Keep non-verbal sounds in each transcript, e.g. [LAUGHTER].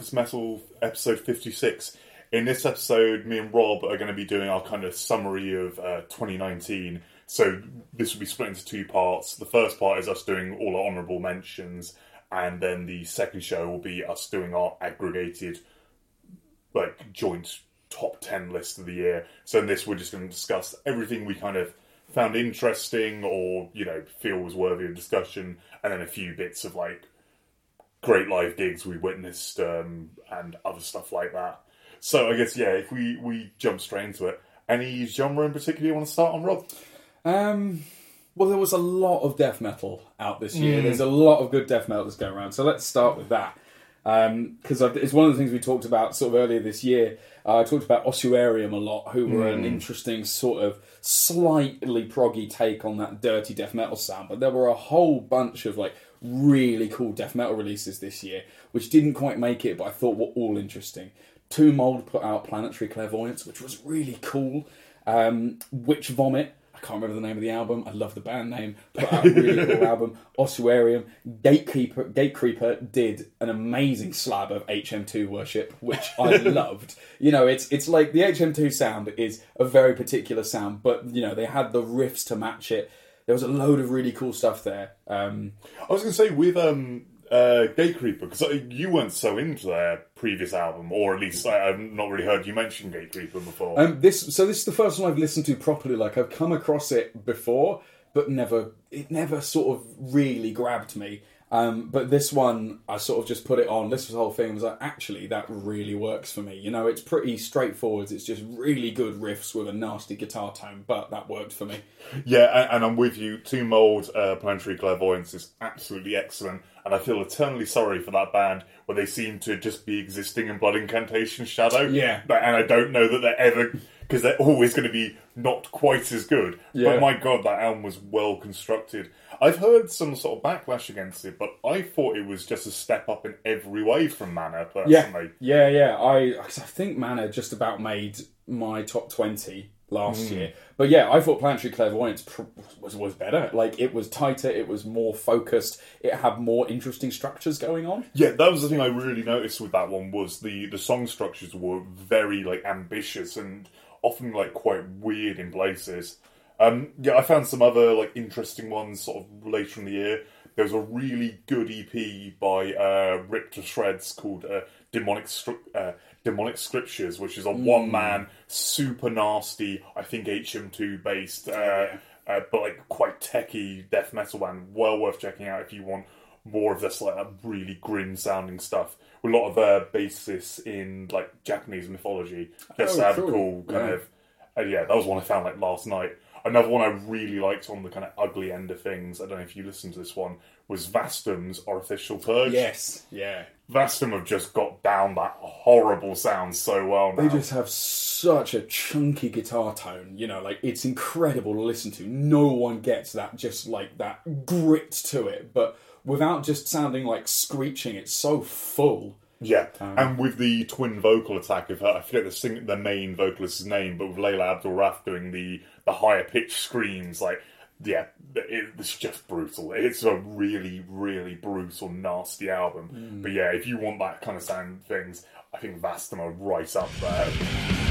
Breakfast Metal, episode 56. In this episode, me and Rob are going to be doing our kind of summary of uh, 2019. So this will be split into two parts. The first part is us doing all our honourable mentions, and then the second show will be us doing our aggregated, like, joint top 10 list of the year. So in this, we're just going to discuss everything we kind of found interesting or, you know, feel was worthy of discussion, and then a few bits of, like, great live gigs we witnessed um, and other stuff like that. So I guess yeah, if we we jump straight into it, any genre in particular you want to start on, Rob? Um, well, there was a lot of death metal out this year. Mm. There's a lot of good death metal that's going around. So let's start with that. Because it's one of the things we talked about sort of earlier this year. Uh, I talked about Ossuarium a lot, who were an interesting sort of slightly proggy take on that dirty death metal sound. But there were a whole bunch of like really cool death metal releases this year, which didn't quite make it, but I thought were all interesting. Tomb Mold put out Planetary Clairvoyance, which was really cool. Um, Witch Vomit, I can't remember the name of the album. I love the band name. Put out a really [LAUGHS] cool album. Ossuarium, Gatekeeper, Gatecreeper did an amazing slab of HM2 worship, which I [LAUGHS] loved. You know, it's it's like the HM2 sound is a very particular sound, but you know they had the riffs to match it. There was a load of really cool stuff there. Um, I was going to say with um, uh, Gatecreeper because you weren't so into their previous album, or at least I, I've not really heard you mention Gatecreeper before. Um, this so this is the first one I've listened to properly. Like I've come across it before, but never it never sort of really grabbed me. Um, but this one, I sort of just put it on. This was the whole thing. Was like, actually, that really works for me. You know, it's pretty straightforward. It's just really good riffs with a nasty guitar tone, but that worked for me. Yeah, and, and I'm with you. Tomb Mold uh, Planetary Clairvoyance is absolutely excellent, and I feel eternally sorry for that band where they seem to just be existing in Blood Incantation Shadow. Yeah. But- and I don't know that they're ever because they're always going to be not quite as good. Yeah. But my god, that album was well constructed. I've heard some sort of backlash against it, but I thought it was just a step up in every way from Manor. Yeah, Personally, yeah, yeah. I 'cause I I think Manor just about made my top twenty last hmm. year. But yeah, I thought Planetary Clairvoyance pr- was was better. Like it was tighter, it was more focused, it had more interesting structures going on. Yeah, that was the thing I really noticed with that one was the the song structures were very like ambitious and often like quite weird in places. Um, yeah, I found some other like interesting ones sort of later in the year. There was a really good EP by uh, Ripped to Shreds called uh, Demonic Stru- uh, Demonic Scriptures, which is a one man super nasty, I think HM2 based, uh, uh, but like quite techie death metal band. Well worth checking out if you want more of this like that really grim sounding stuff. With a lot of uh, basis in like Japanese mythology. Just Oh, cool. cool kind Yeah. of. Uh, yeah, that was one I found like last night. Another one I really liked on the kind of ugly end of things. I don't know if you listened to this one. Was Vastum's Artificial Purge? Yes, yeah. Vastum have just got down that horrible sound so well now. They just have such a chunky guitar tone, you know, like it's incredible to listen to. No one gets that just like that grit to it, but without just sounding like screeching, it's so full. Yeah, Um, and with the twin vocal attack of her, I forget the sing- the main vocalist's name, but with Leila Abdul-Rauf doing the the higher pitched screams, like yeah, it, it's just brutal. It's a really, really brutal, nasty album. Mm. But yeah, if you want that kind of sound things, I think Vastum are right up there.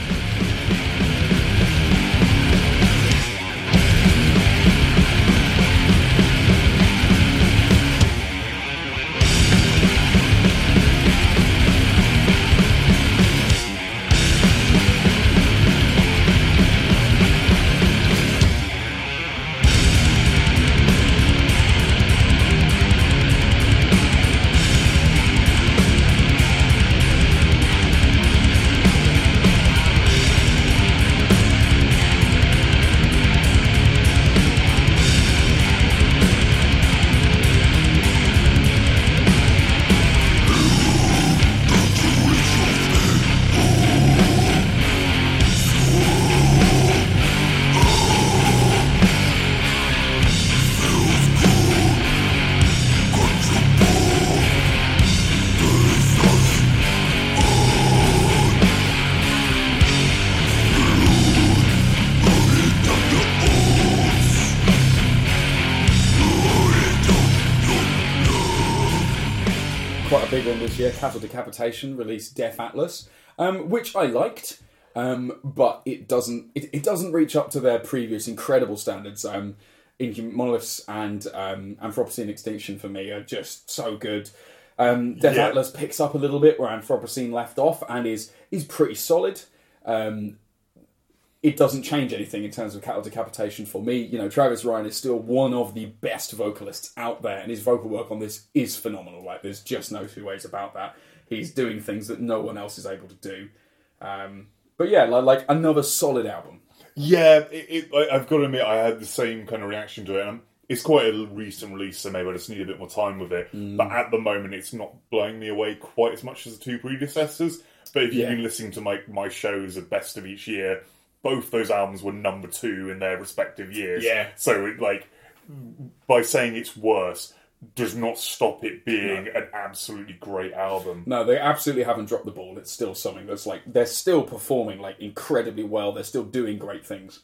Cattle released Death Atlas, um, which I liked, um, but it doesn't it, it doesn't reach up to their previous incredible standards. Um, Inhum- Monoliths and um, Anthropocene Extinction for me are just so good. Um, Death Yeah. Atlas picks up a little bit where Anthropocene left off and is is pretty solid. Um, it doesn't change anything in terms of cattle decapitation for me. You know, Travis Ryan is still one of the best vocalists out there, and his vocal work on this is phenomenal. Like, there's just no two ways about that. He's doing things that no one else is able to do. Um, but yeah, like, like another solid album. Yeah, it, it, I- I've got to admit, I had the same kind of reaction to it. And it's quite a recent release, so maybe I just need a bit more time with it. But at the moment, it's not blowing me away quite as much as the two predecessors. But if you've Yeah. been listening to my, my shows of best of each year, both those albums were number two in their respective years. Yeah. So, it, like, by saying it's worse does not stop it being an absolutely great album. No, they absolutely haven't dropped the ball. It's still something that's like they're still performing like incredibly well. They're still doing great things.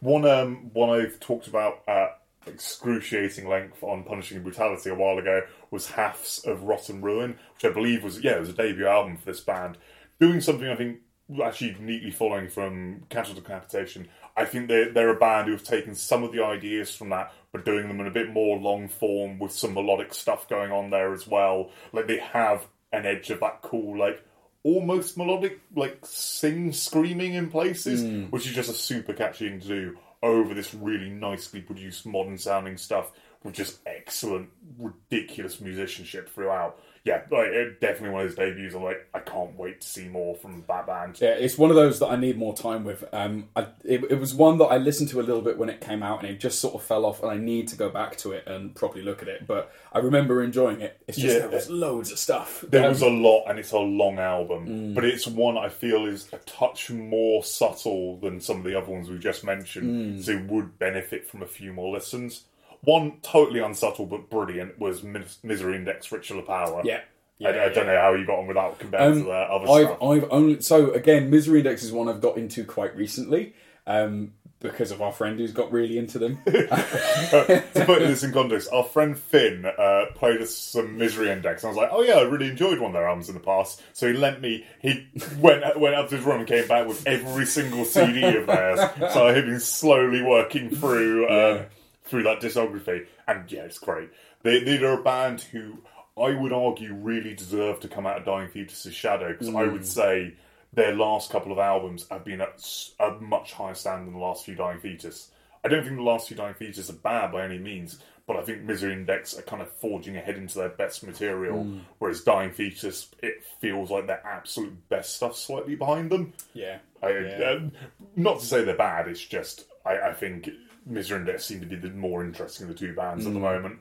One um one I've talked about at excruciating length on Punishing Brutality a while ago was Hath's Of Rot and Ruin, which I believe was yeah, it was a debut album for this band. Doing something I think actually neatly following from Cattle Decapitation. I think they're they're a band who have taken some of the ideas from that, but doing them in a bit more long form with some melodic stuff going on there as well. Like they have an edge of that cool like almost melodic, like sing screaming in places, mm. which is just a super catchy thing to do over this really nicely produced modern sounding stuff with just excellent, ridiculous musicianship throughout. Yeah, like it, definitely one of his debuts. I'm like, I can't wait to see more from that band. Yeah, it's one of those that I need more time with. Um, I, it, it was one that I listened to a little bit when it came out, and it just sort of fell off, and I need to go back to it and properly look at it. But I remember enjoying it. It's just Yeah. there was loads of stuff. There Um, was a lot, and it's a long album, but it's one I feel is a touch more subtle than some of the other ones we just mentioned, so it would benefit from a few more listens. One totally unsubtle but brilliant was Mis- Misery Index Ritual of Power. yeah. I, I don't know how you got on without compared Um, to the other I've stuff. I've only so again, Misery Index is one I've got into quite recently. Um, because of our friend who's got really into them. [LAUGHS] to put this in context, our friend Finn uh, played us some Misery Index, and I was like, "Oh yeah, I really enjoyed one of their albums in the past." So he lent me. He went went up to his room and came back with every single CD of theirs. [LAUGHS] So I've been slowly working through um, through that discography, and yeah, it's great. They they're a band who I would argue really deserve to come out of Dying Fetus's shadow because I would say their last couple of albums have been at a much higher standard than the last few Dying Fetus. I don't think the last few Dying Fetus are bad by any means, but I think Misery Index are kind of forging ahead into their best material, whereas Dying Fetus, it feels like their absolute best stuff slightly behind them. yeah. I, Yeah. um, not to say they're bad, it's just I, I think Misery Index seem to be the more interesting of the two bands at the moment.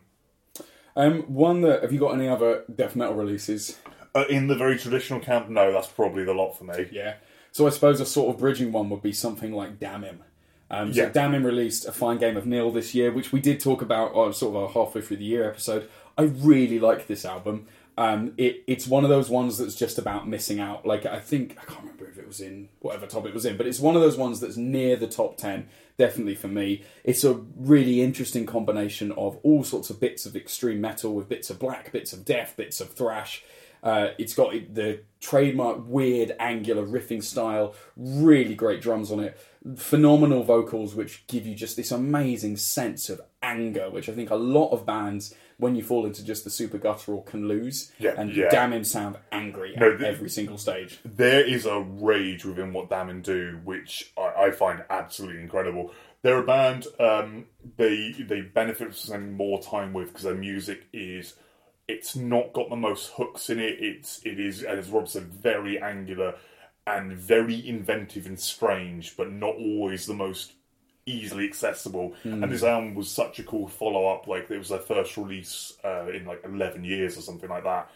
Um, one that have you got any other death metal releases? Uh, in the very traditional camp, no, that's probably the lot for me. Yeah. So I suppose a sort of bridging one would be something like Damim. Um, so Yeah. Damim released a fine game of Nil this year, which we did talk about uh, sort of a halfway through the year episode. I really like this album. Um, it, it's one of those ones that's just about missing out. Like I think I can't remember if it was in whatever top it was in, but it's one of those ones that's near the top ten. Definitely for me, it's a really interesting combination of all sorts of bits of extreme metal with bits of black, bits of death, bits of thrash. Uh, it's got the trademark weird angular riffing style, really great drums on it, phenomenal vocals which give you just this amazing sense of anger, which I think a lot of bands, when you fall into just the super guttural, can lose. Yeah, and yeah. Damim sound angry No, at the- every single stage. there is a rage within what Damim do, which I, I find absolutely incredible. They're a band um, they they benefit from spending more time with because their music is it's not got the most hooks in it. It's it is as Rob said, very angular and very inventive and strange, but not always the most easily accessible. And this album was such a cool follow up. Like it was their first release uh, in like eleven years or something like that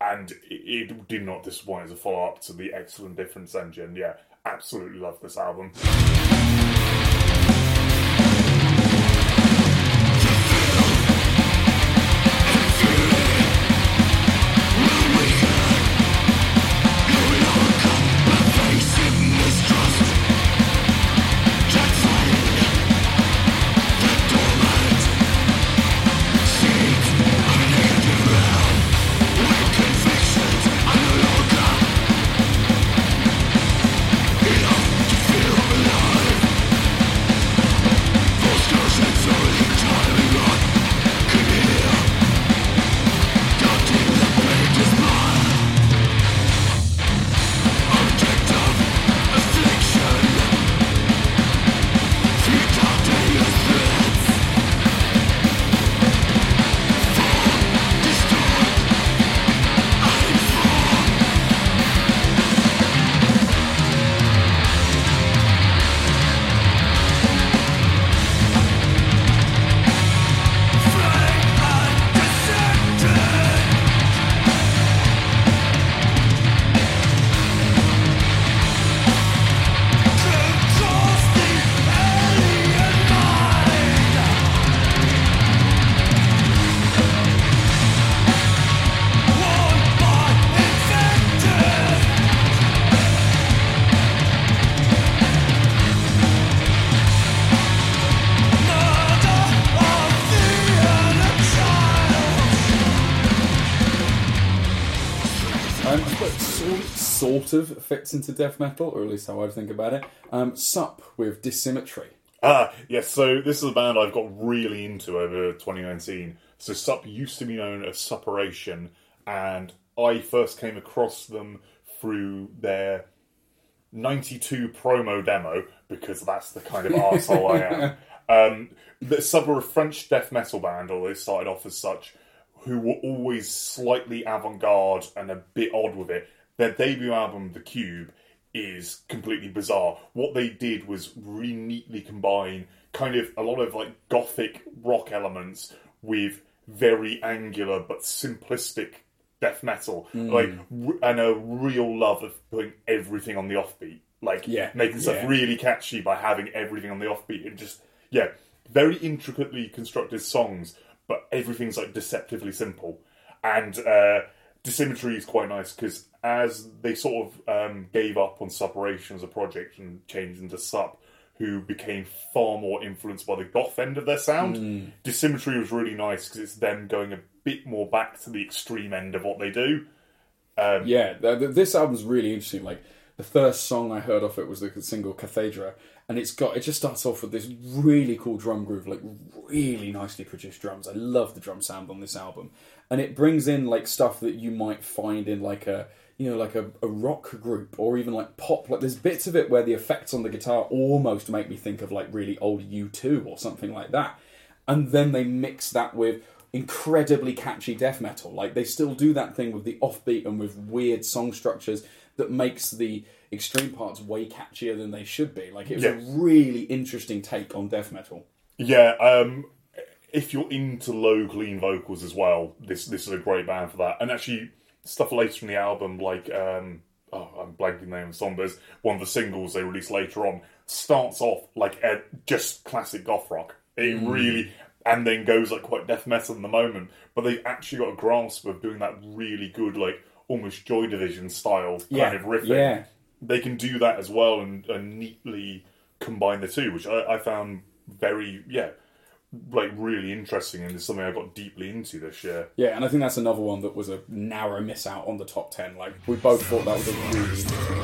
and it, it did not disappoint as a follow up to the excellent Difference Engine. Yeah, absolutely love this album. Of fits into death metal, or at least how I think about it. Um, Sup with Dissymmetry. Ah, yes. So this is a band I've got really into over 2019. So Sup used to be known as Supuration, and I first came across them through their 92 promo demo because that's the kind of [LAUGHS] arsehole I am. Um, the Sup are a French death metal band, or they started off as such, who were always slightly avant garde and a bit odd with it. Their debut album, The Cube, is completely bizarre. What they did was really neatly combine kind of a lot of like gothic rock elements with very angular but simplistic death metal, like and a real love of putting everything on the offbeat, like Yeah, making stuff yeah. really catchy by having everything on the offbeat and just yeah, very intricately constructed songs, but everything's like deceptively simple. And uh, Dissymmetry is quite nice because as they sort of um, gave up on Supuration as a project and changed into Sup, who became far more influenced by the goth end of their sound, Hmm. Dissymmetry was really nice because it's them going a bit more back to the extreme end of what they do. Yeah, th th this album's really interesting. Like the first song I heard off it was the single Cathedra, and it's got it just starts off with this really cool drum groove, like really nicely produced drums. I love the drum sound on this album, and it brings in like stuff that you might find in like a you know like a, a rock group or even like pop. Like there's bits of it where the effects on the guitar almost make me think of like really old U2 or something like that, and then they mix that with incredibly catchy death metal. Like they still do that thing with the offbeat and with weird song structures that makes the extreme parts way catchier than they should be. Like it was Yeah. a really interesting take on death metal. Yeah, um, if you're into low clean vocals as well, this this is a great band for that. And actually, stuff later in the album, like um, oh, I'm blanking the name of the song, but it's one of the singles they released later on starts off like a, just classic goth rock. It really and then goes like quite death metal in the moment, but they actually got a grasp of doing that really good, like almost Joy Division style kind Yeah, of riffing yeah. they can do that as well and, and neatly combine the two, which I, I found very yeah, like really interesting and is something I got deeply into this year. Yeah, and I think that's another one that was a narrow miss out on the top ten. Like we both thought that was a really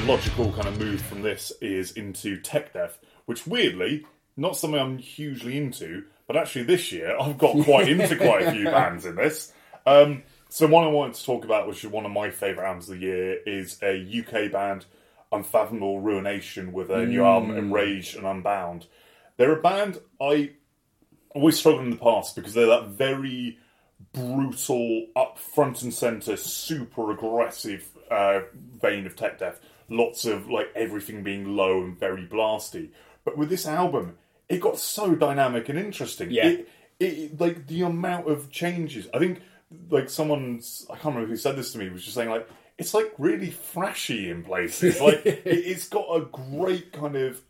logical kind of move from this is into tech death, which weirdly not something I'm hugely into, but actually this year I've got quite into quite a few [LAUGHS] bands in this. Um, so one I wanted to talk about, which is one of my favourite albums of the year, is a UK band, Unfathomable Ruination, with a new album, Enraged and Unbound. They're a band I always struggled in the past because they're that very brutal, up front and center, super aggressive uh, vein of tech death. Lots of like everything being low and very blasty. But with this album, it got so dynamic and interesting. Yeah. It, it like the amount of changes. I think like someone's I can't remember who said this to me was just saying like it's like really flashy in places. Like [LAUGHS] it, it's got a great kind of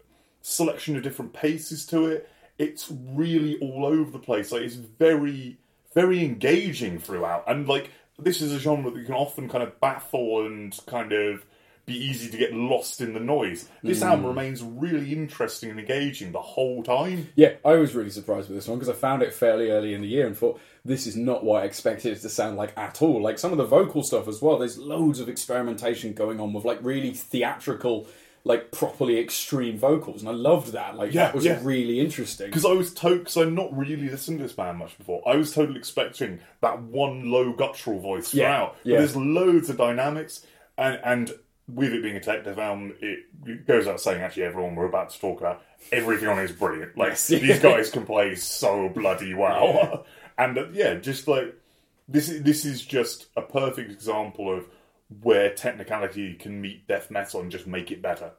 selection of different paces to it. It's really all over the place. Like it's very, very engaging throughout, and like this is a genre that you can often kind of baffle and kind of be easy to get lost in the noise. This Hmm. album remains really interesting and engaging the whole time. Yeah, I was really surprised with this one because I found it fairly early in the year and thought this is not what I expected it to sound like at all. Like some of the vocal stuff as well. There's loads of experimentation going on with like really theatrical, like properly extreme vocals, and I loved that. Like Yeah, that was yeah. really interesting. Because I was told, because I'm not really listened to this band much before, I was totally expecting that one low guttural voice Yeah, throughout. yeah. But there's loads of dynamics, and and with it being a tech death album, it, goes out saying actually everyone we're about to talk about, everything on it is brilliant. Like Yes. [LAUGHS] these guys can play so bloody well, and uh, yeah, just like this is this is just a perfect example of where technicality can meet death metal and just make it better.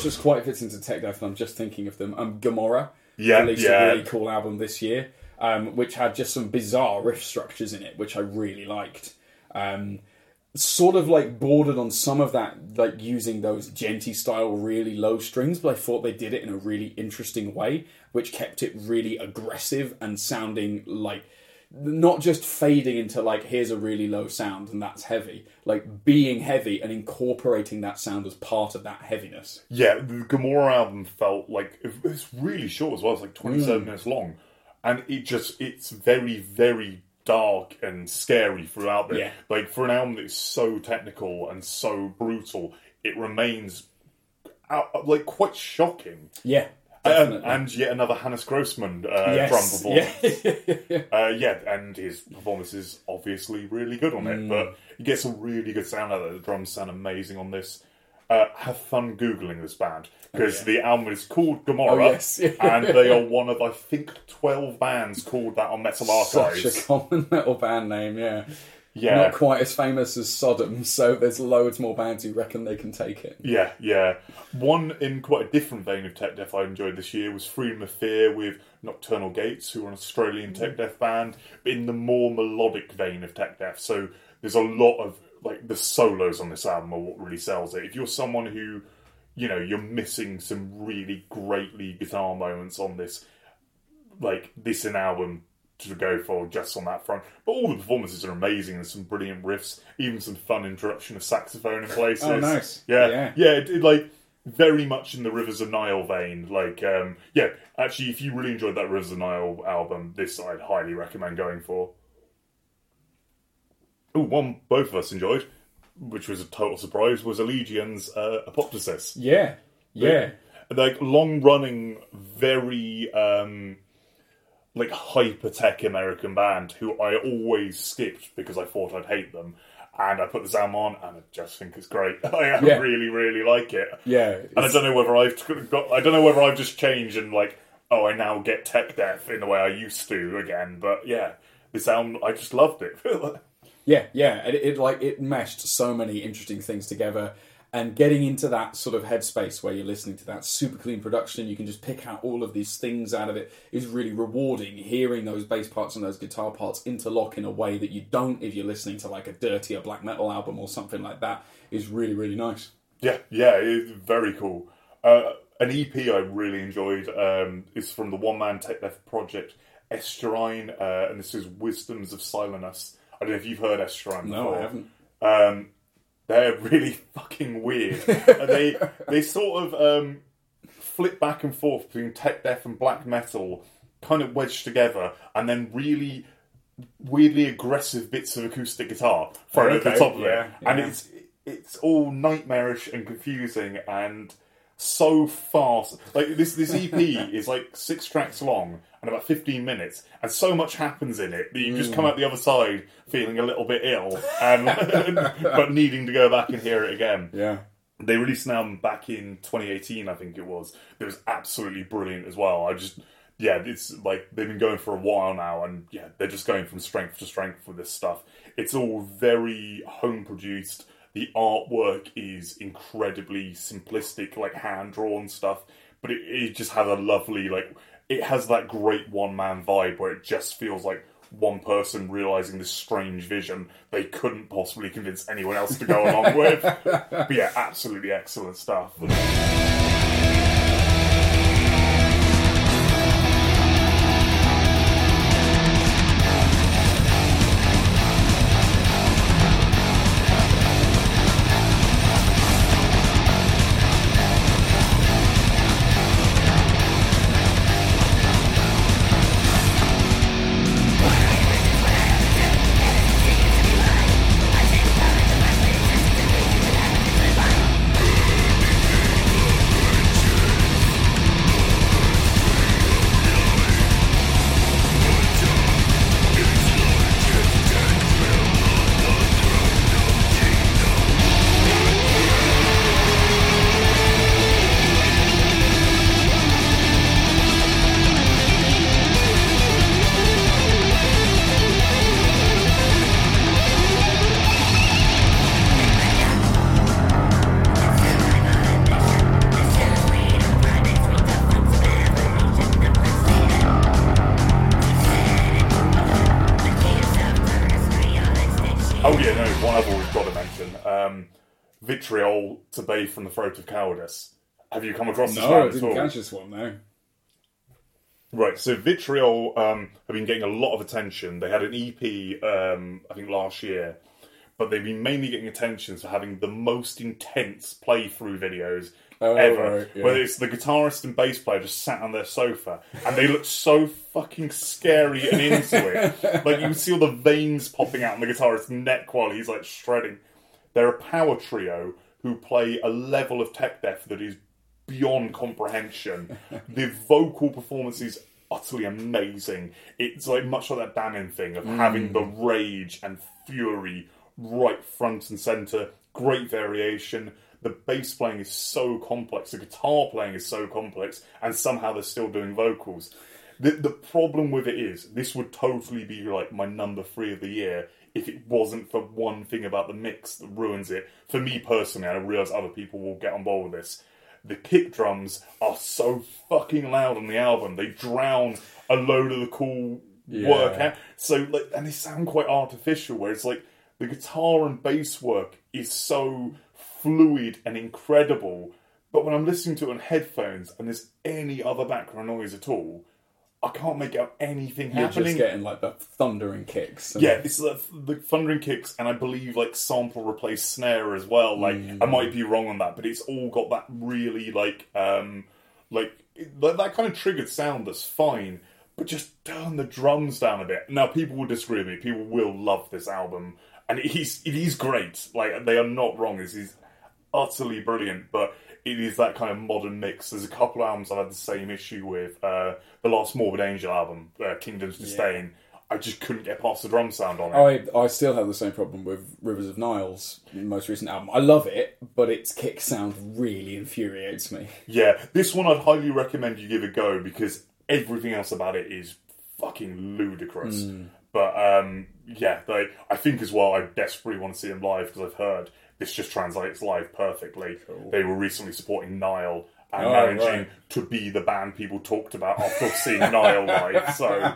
Another one I'm not just quite fits into tech death, and I'm just thinking of them. Um, Gomorrah Yeah, released yeah. a really cool album this year, um, which had just some bizarre riff structures in it, which I really liked. Um, sort of like bordered on some of that, like using those djenty style really low strings, but I thought they did it in a really interesting way, which kept it really aggressive and sounding like not just fading into like here's a really low sound and that's heavy, like being heavy and incorporating that sound as part of that heaviness. Yeah, the Gomorrah album felt like it's really short as well. It's like Mm. 27 minutes long, and it just it's very very dark and scary throughout. It. Yeah. Like for an album that's so technical and so brutal, it remains out, like quite shocking. Yeah, And, and yet another Hannes Grossmann uh, Yes, drum performance. Yeah. [LAUGHS] Uh, yeah, and his performance is obviously really good on Mm. it, but you get some really good sound out of it. The drums sound amazing on this. Uh, have fun googling this band because the album is called Gomorrah, Oh, yes. [LAUGHS] and they are one of I think twelve bands called that on Metal Archives. Such a common metal band name, yeah. Yeah, Not quite as famous as Sodom, [LAUGHS] so there's loads more bands who reckon they can take it. Yeah, yeah. One in quite a different vein of tech death I enjoyed this year was Freedom of Fear with Nocturnal Gates, who are an Australian tech mm. death band, in the more melodic vein of tech death. So there's a lot of like the solos on this album are what really sells it. If you're someone who, you know, you're missing some really great lead guitar moments on this, like this an album to go for just on that front. But all the performances are amazing There's some brilliant riffs, even some fun interruption of saxophone in places. Oh, nice. Yeah, Yeah. yeah, it, it, like very much in the Rivers of Nile vein. Like, um, yeah, actually, if you really enjoyed that Rivers of Nile album, this I'd highly recommend going for. Oh, one both of us enjoyed, which was a total surprise, was Allegaeon's uh, Apoptosis Yeah, yeah. like long running, very um, like hyper tech American band who I always skipped because I thought I'd hate them. And I put the album on, and I just think it's great. [LAUGHS] I Yeah. really, really like it. Yeah, And I don't know whether I've got, I don't know whether I've just changed and like, oh, I now get tech death in the way I used to again. But yeah, the sound, I just loved it. [LAUGHS] Yeah, yeah. It, it like it meshed so many interesting things together, and getting into that sort of headspace where you're listening to that super clean production, you can just pick out all of these things out of it is really rewarding. Hearing those bass parts and those guitar parts interlock in a way that you don't if you're listening to like a dirtier black metal album or something like that is really really nice. Yeah, yeah, it's very cool. Uh, an EP I really enjoyed um, is from the one man tech death project Esterine, uh, and this is Wisdoms of Silenus. I don't know if you've heard Esterine No, before. I haven't. Um, they're really [LAUGHS] fucking weird. [LAUGHS] And they they sort of um, flip back and forth between tech death and black metal, kind of wedged together, and then really weirdly aggressive bits of acoustic guitar thrown at the top of yeah, it, and it's it's all nightmarish and confusing and so fast. Like this this EP is like six tracks long and about fifteen minutes, and so much happens in it that you just come mm. out the other side feeling a little bit ill um, and [LAUGHS] but needing to go back and hear it again. Yeah. They released an album back in 2018, I think it was. It was absolutely brilliant as well. I just, yeah, it's like they've been going for a while now, and yeah, they're just going from strength to strength with this stuff. It's all very home produced. The artwork is incredibly simplistic, like hand drawn stuff, but it, it just has a lovely, like, it has that great one man vibe where it just feels like one person realizing this strange vision they couldn't possibly convince anyone else to go along with. [LAUGHS] But yeah, absolutely excellent stuff. Bathe from the throat of cowardice. Have you come across this No, I didn't catch this one, no. Right, so Vitriol um, have been getting a lot of attention. They had an EP, um, I think, last year, but they've been mainly getting attention for having the most intense playthrough videos Oh, ever. right, yeah. Where it's the guitarist and bass player just sat on their sofa, and they look so fucking scary and into it. [LAUGHS] Like you can see all the veins popping out on the guitarist's neck while he's like shredding. They're a power trio who play a level of tech death that is beyond comprehension. [LAUGHS] the vocal performance is utterly amazing. It's like much like that Bannon thing of having the mm. rage and fury right front and center. Great variation. The bass playing is so complex. The guitar playing is so complex, and somehow they're still doing vocals. The the problem with it is this would totally be like my number three of the year if it wasn't for one thing about the mix that ruins it. For me personally, and I realise other people will get on board with this. The kick drums are so fucking loud on the album. They drown a load of the cool work out. So like, and they sound quite artificial. Where it's like the guitar and bass work is so fluid and incredible. But when I'm listening to it on headphones and there's any other background noise at all, I can't make out anything You're happening. just getting like the thundering kicks. and- Yeah, it's the, the thundering kicks, and I believe like sample replaced snare as well. Like I might be wrong on that, but it's all got that really like um like that, that kind of triggered sound that's fine. But just turn the drums down a bit. Now people will disagree with me. People will love this album, and it is it is great. Like they are not wrong. This is utterly brilliant, but it is that kind of modern mix. There's a couple albums I've had the same issue with. Uh, the last Morbid Angel album, uh, Kingdoms Disdain. I just couldn't get past the drum sound on it. I, I still have the same problem with Rivers of Nile's most recent album. I love it, but its kick sound really infuriates me. Yeah, this one I'd highly recommend you give a go because everything else about it is fucking ludicrous. But um, yeah, they, I think as well, I desperately want to see them live because I've heard this just translates live perfectly. They were recently supporting Nile and Oh, managing right. to be the band people talked about after seeing Nile live. So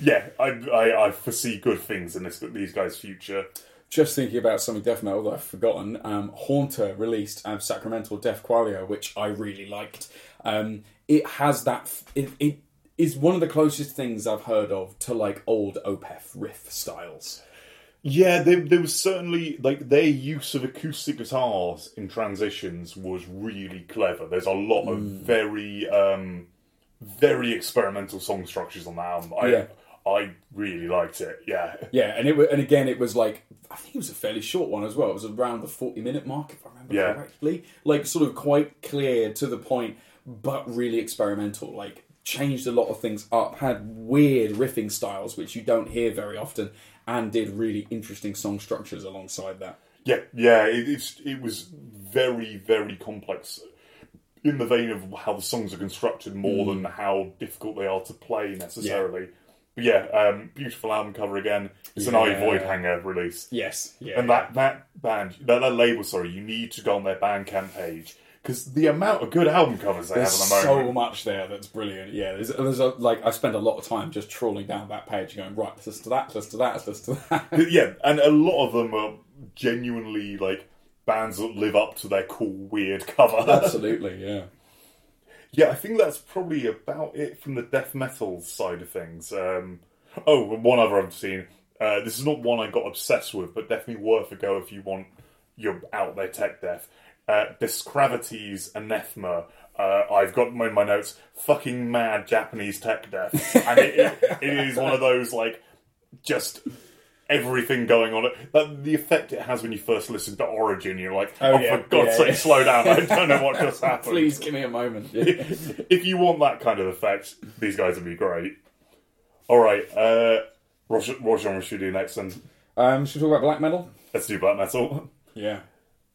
yeah, I, I, I foresee good things in this these guys' future. just thinking about something death metal that I've forgotten. Um, Haunter released um, Sacramental Death Qualia, which I really liked. Um, it has that. f- It, it is one of the closest things I've heard of to like old Opeth riff styles. Yeah, there, there was certainly like their use of acoustic guitars in transitions was really clever. There's a lot of very, um, very experimental song structures on that album. I, Yeah. I really liked it. Yeah, Yeah, and it wa- and again it was like I think it was a fairly short one as well. It was around the forty minute mark if I remember Yeah. correctly. Like sort of quite clear to the point, but really experimental. Like changed a lot of things up, had weird riffing styles which you don't hear very often, and did really interesting song structures alongside that. yeah, yeah. It, it's it was very, very complex in the vein of how the songs are constructed, more than how difficult they are to play necessarily. But yeah, um, beautiful album cover again. It's an Yeah. I Voidhanger release. Yes, yeah, And that, that band, that, that label, sorry, you need to go on their Bandcamp page because the amount of good album covers they There's have at the moment. so much there that's brilliant. Yeah, there's, there's a, like I spend a lot of time just trawling down that page, going right, let's listen to that, let's listen to that, let's listen to that. [LAUGHS] yeah, and a lot of them are genuinely like bands that live up to their cool, weird cover. [LAUGHS] Absolutely, yeah. yeah, I think that's probably about it from the death metal side of things. Um, oh, one other I've seen. Uh, this is not one I got obsessed with, but definitely worth a go if you want your out there tech death. Uh, Disgravity's Anathema. Uh, I've got in my notes fucking mad Japanese tech death, and it, it, it is one of those like just everything going on. But the effect it has when you first listen to Origin, you're like, oh, yeah, for God's yeah, sake, yeah. slow down! I don't know what just [LAUGHS] happened. Please give me a moment. [LAUGHS] if you want that kind of effect, these guys would be great. All right, uh, what, what genre should we do next? Then Um, should we talk about black metal? let's do black metal. Yeah.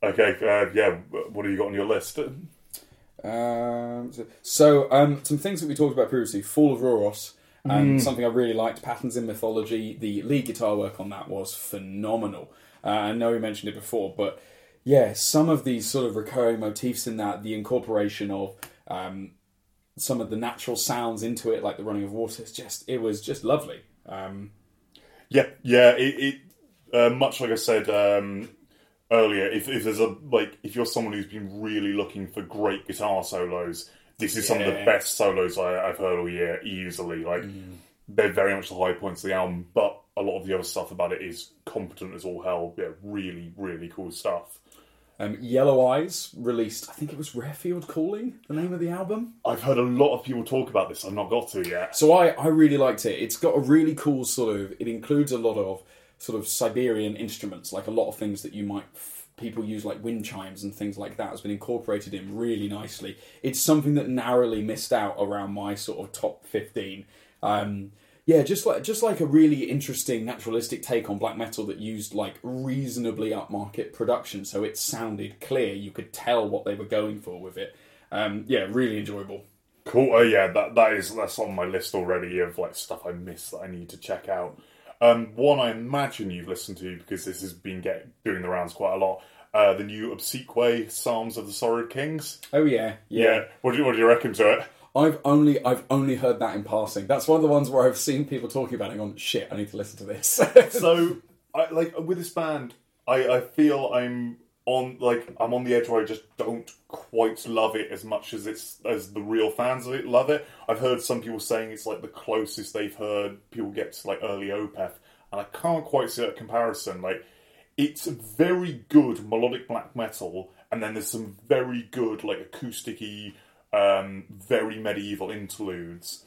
Okay, uh, yeah. What have you got on your list? Um, so, so, um, some things that we talked about previously: Fall of Rauros, and something I really liked, Patterns in Mythology. The lead guitar work on that was phenomenal. Uh, I know we mentioned it before, but yeah, some of these sort of recurring motifs in that, the incorporation of um, some of the natural sounds into it, like the running of water, it's just it was just lovely. Um, Yeah, yeah. It, it uh, much like I said um, earlier. If, if there's a like, if you're someone who's been really looking for great guitar solos, this is some of the best solos I, I've heard all year, easily. Like, they're very much the high points of the album, but a lot of the other stuff about it is competent as all hell. Yeah, really, really cool stuff. um, Yellow Eyes released, I think it was Rarefield Calling, the name of the album. I've heard a lot of people talk about this. I've not got to yet. So I, I really liked it. It's got a really cool sort of. It includes a lot of sort of Siberian instruments, like a lot of things that you might people use, like wind chimes and things like that, has been incorporated in really nicely. It's something that narrowly missed out around my sort of top fifteen. Um, yeah, just like just like a really interesting naturalistic take on black metal that used like reasonably upmarket production, so it sounded clear. You could tell what they were going for with it. Um, yeah, really enjoyable. Cool. Oh yeah, that that is that's on my list already of like stuff I missed that I need to check out. Um, one I imagine you've listened to because this has been get doing the rounds quite a lot. Uh, the new Obsequiae Psalms of the Sorrowed Kings. Oh yeah, Yeah. What do you, what do you reckon to it? I've only I've only heard that in passing. That's one of the ones where I've seen people talking about it gone, shit, I need to listen to this. [LAUGHS] so I like with this band I, I feel I'm on like I'm on the edge where I just don't quite love it as much as it's as the real fans of it love it. I've heard some people saying it's like the closest they've heard people get to like early Opeth, and I can't quite see that comparison. Like it's very good melodic black metal, and then there's some very good like acousticy, um, very medieval interludes.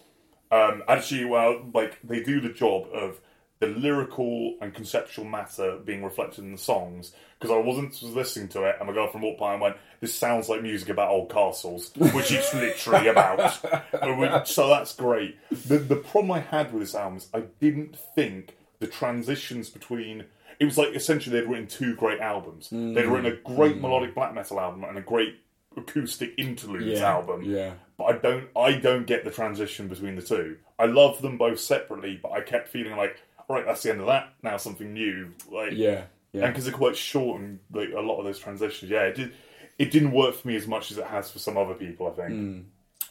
Um, actually, well, like they do the job of the lyrical and conceptual matter being reflected in the songs. Because I wasn't listening to it, and my girlfriend walked by and went, "This sounds like music about old castles," which it's literally [LAUGHS] about. so that's great. The the problem I had with this album is I didn't think the transitions between it was like essentially they'd written two great albums. They'd written a mm. great mm. melodic black metal album and a great acoustic interludes Yeah, album yeah. but I don't I don't get the transition between the two. I love them both separately, but I kept feeling like, right, that's the end of that. Now something new, like yeah, and because they're quite short and like a lot of those transitions, yeah, it did. It didn't work for me as much as it has for some other people. I think.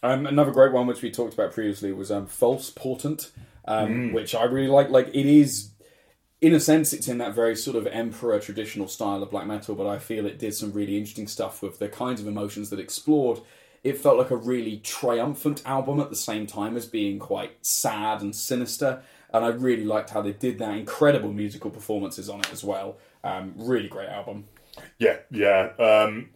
Um, another great one which we talked about previously was um, False Portent, um, Mm. which I really like. Like it is, in a sense, it's in that very sort of emperor traditional style of black metal, but I feel it did some really interesting stuff with the kinds of emotions that explored. It felt like a really triumphant album at the same time as being quite sad and sinister, and I really liked how they did that. Incredible musical performances on it as well. Um, really great album. Yeah, yeah. Um,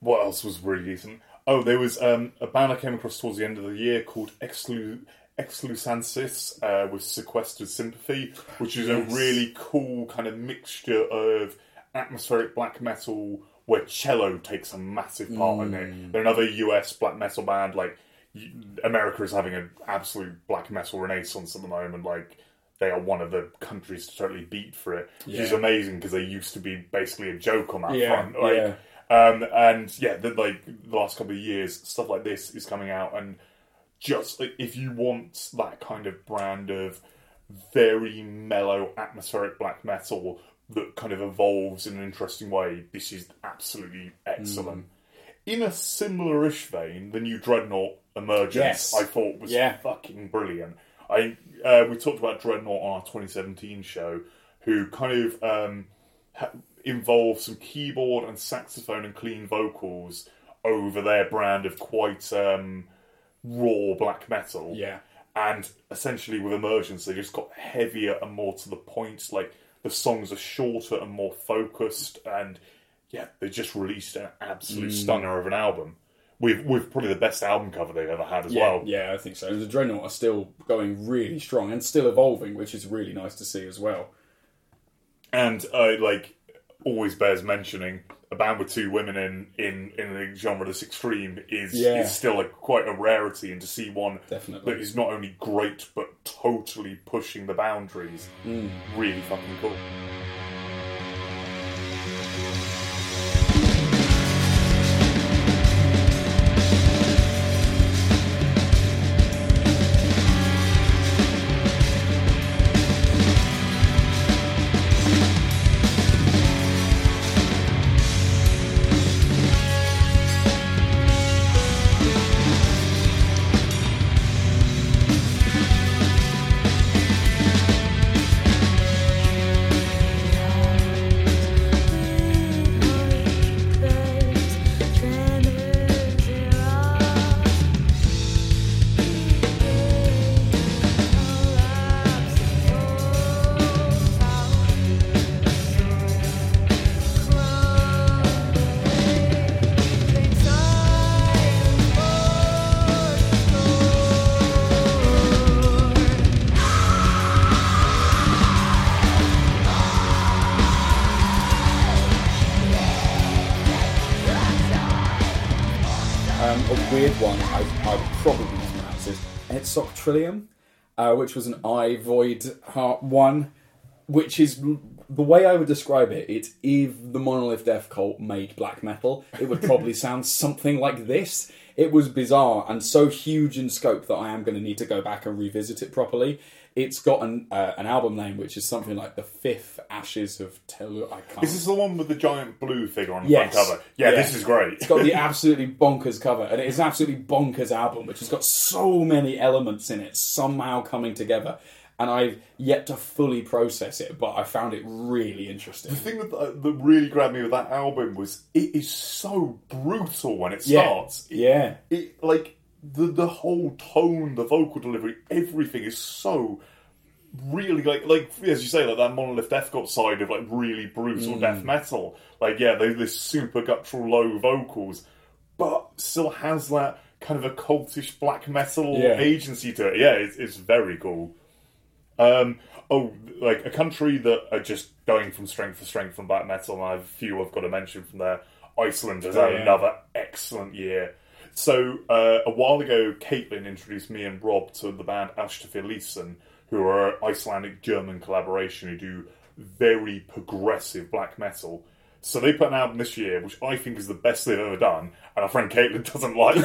what else was really decent? Oh, there was um, a band I came across towards the end of the year called Exclu Exclusansis uh, with Sequestered Sympathy, which is Yes. a really cool kind of mixture of atmospheric black metal where cello takes a massive part in it. They're another US black metal band. Like America is having an absolute black metal renaissance at the moment. Like they are one of the countries to totally beat for it, which is amazing because they used to be basically a joke on that Yeah, front. Like, yeah. um, and yeah, the, like the last couple of years, stuff like this is coming out, and just like, if you want that kind of brand of very mellow, atmospheric black metal that kind of evolves in an interesting way, this is absolutely excellent. In a similar-ish vein, the new Dreadnought Emergence, Yes. I thought was Yeah. fucking brilliant. I uh, we talked about Dreadnought on our 2017 show, who kind of um, ha- involved some keyboard and saxophone and clean vocals over their brand of quite um, raw black metal. Yeah. And essentially, with Emergence, they just got heavier and more to the point. Like the songs are shorter and more focused, and yeah, they just released an absolute Mm. stunner of an album. With with probably the best album cover they've ever had as Yeah, well. yeah, I think so. And the Dreadnought are still going really strong and still evolving, which is really nice to see as well. and uh, like always bears mentioning a band with two women in in in a genre this extreme is Yeah. is still a, quite a rarity and to see one Definitely. that is not only great but totally pushing the boundaries Mm. really fucking cool Trillium, uh, which was an I Void Heart 1, which is the way I would describe it, it's if the Monolith Death Cult made black metal, it would probably [LAUGHS] sound something like this. It was bizarre and so huge in scope that I am going to need to go back and revisit it properly. It's got an, uh, an album name which is something like the Fifth Ashes of Telu. I can't. is this the one with the giant blue figure on the Yes. front cover yeah, this is great It's got the [LAUGHS] absolutely bonkers cover, and it is an absolutely bonkers album, which has got so many elements in it somehow coming together. And I've yet to fully process it, but I found it really interesting. the thing that, uh, that really grabbed me with that album was it is so brutal when it Yeah, starts yeah, it like the the whole tone, the vocal delivery, everything is so really like like as you say like that monolith death cult side of like really brutal death mm. metal. Like yeah, they this super guttural low vocals, but still has that kind of a cultish black metal Yeah. agency to it. Yeah, it's, it's very cool. Um, oh, like a country that are just going from strength to strength from black metal, and I have a few I've got to mention from there. Iceland has Oh, had yeah. another excellent year. So uh, a while ago, Caitlin introduced me and Rob to the band Árstíðir Lífsins, who are an Icelandic German collaboration who do very progressive black metal. So they put an album this year, which I think is the best they've ever done, and our friend Caitlin [LAUGHS] doesn't like. [LAUGHS]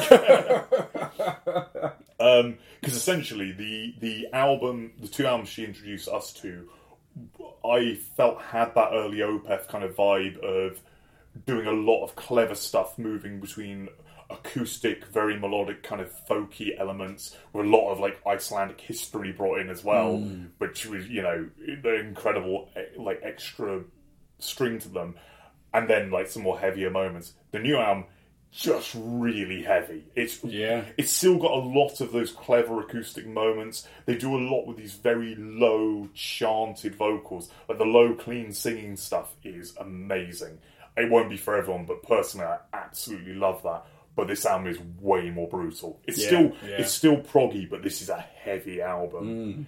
because essentially the the album, the two albums she introduced us to, I felt had that early Opeth kind of vibe of doing a lot of clever stuff, moving between acoustic, very melodic, kind of folky elements with a lot of like Icelandic history brought in as well, which was you know the incredible eh, like extra string to them, and then like some more heavier moments. The new album just really heavy. It's Yeah. it's still got a lot of those clever acoustic moments. They do a lot with these very low chanted vocals. Like the low, clean singing stuff is amazing. It won't be for everyone, but personally, I absolutely love that. But this album is way more brutal. It's Yeah, still yeah. it's still proggy, but this is a heavy album. In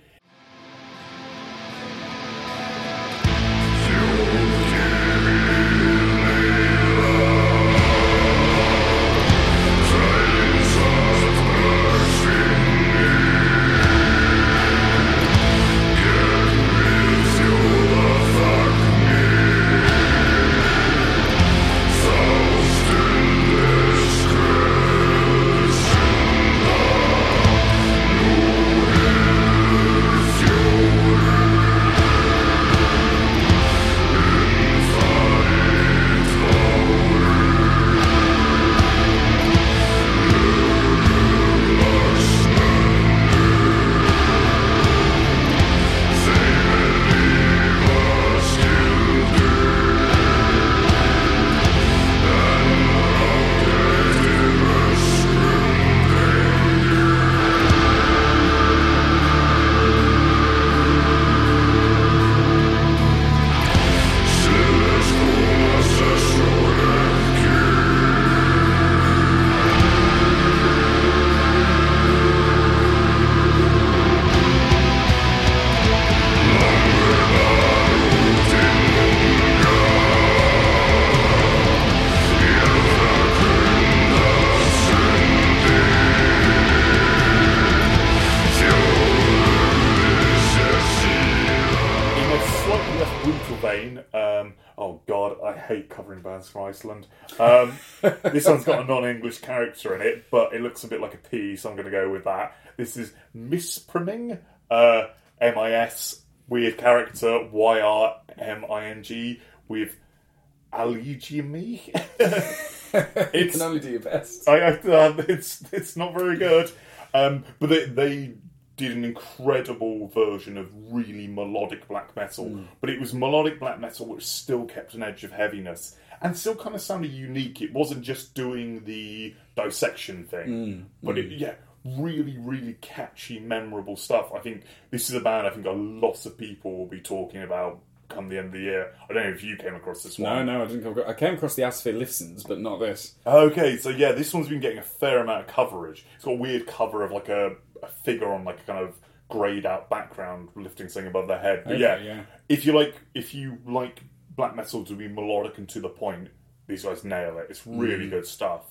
this one's got a non-English character in it, but it looks a bit like a P, so I'm going to go with that. This is Misþyrming, uh, M-I-S, weird character, Y-R-M-I-N-G, with Algleymi. You can only do your best. I, I uh, it's it's not very good. Um, but they they did an incredible version of really melodic black metal. But it was melodic black metal which still kept an edge of heaviness and still kind of sounded unique. It wasn't just doing the dissection thing, mm, but it mm. yeah. Really, really catchy, memorable stuff. I think this is a band I think a lot of people will be talking about come the end of the year. I don't know if you came across this one. No, no, I didn't come across. I came across the Asphere Listens, but not this. Okay, so yeah, this one's been getting a fair amount of coverage. It's got a weird cover of like a, a figure on like a kind of greyed out background lifting something above their head. But Okay, yeah, yeah. if you like, if you like black metal to be melodic and to the point, these guys nail it. It's really good stuff.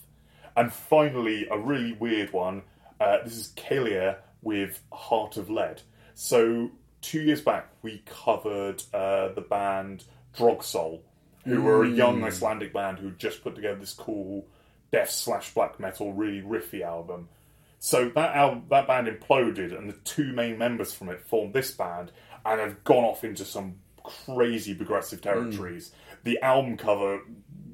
And finally, a really weird one. Uh, this is Kaleikr with Heart of Lead. So two years back, we covered uh, the band Draugsól, who were a young Icelandic band who just put together this cool death slash black metal, really riffy album. So that that band imploded, and the two main members from it formed this band, and have gone off into some crazy progressive territories. The album cover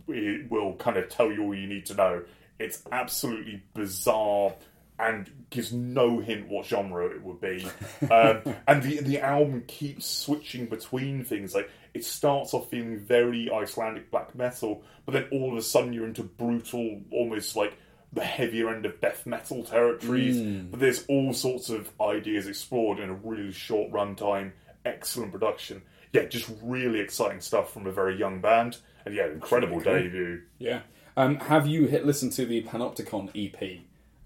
it will kind of tell you all you need to know. It's absolutely bizarre and gives no hint what genre it would be. [LAUGHS] Um, and the the album keeps switching between things. Like it starts off feeling very Icelandic black metal, but then all of a sudden you're into brutal, almost like the heavier end of death metal territories. But there's all sorts of ideas explored in a really short runtime. Excellent production. Yeah, just really exciting stuff from a very young band. And yeah, incredible debut. Yeah. Um, have you hit listen to the Panopticon EP,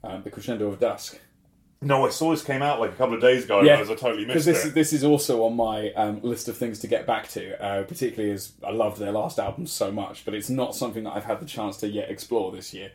um, the Crescendo of Dusk? No, I saw this came out like a couple of days ago. Yeah. Yeah, I totally missed this it. is, this is also on my um, list of things to get back to, uh, particularly as I loved their last album so much, but it's not something that I've had the chance to yet explore this year.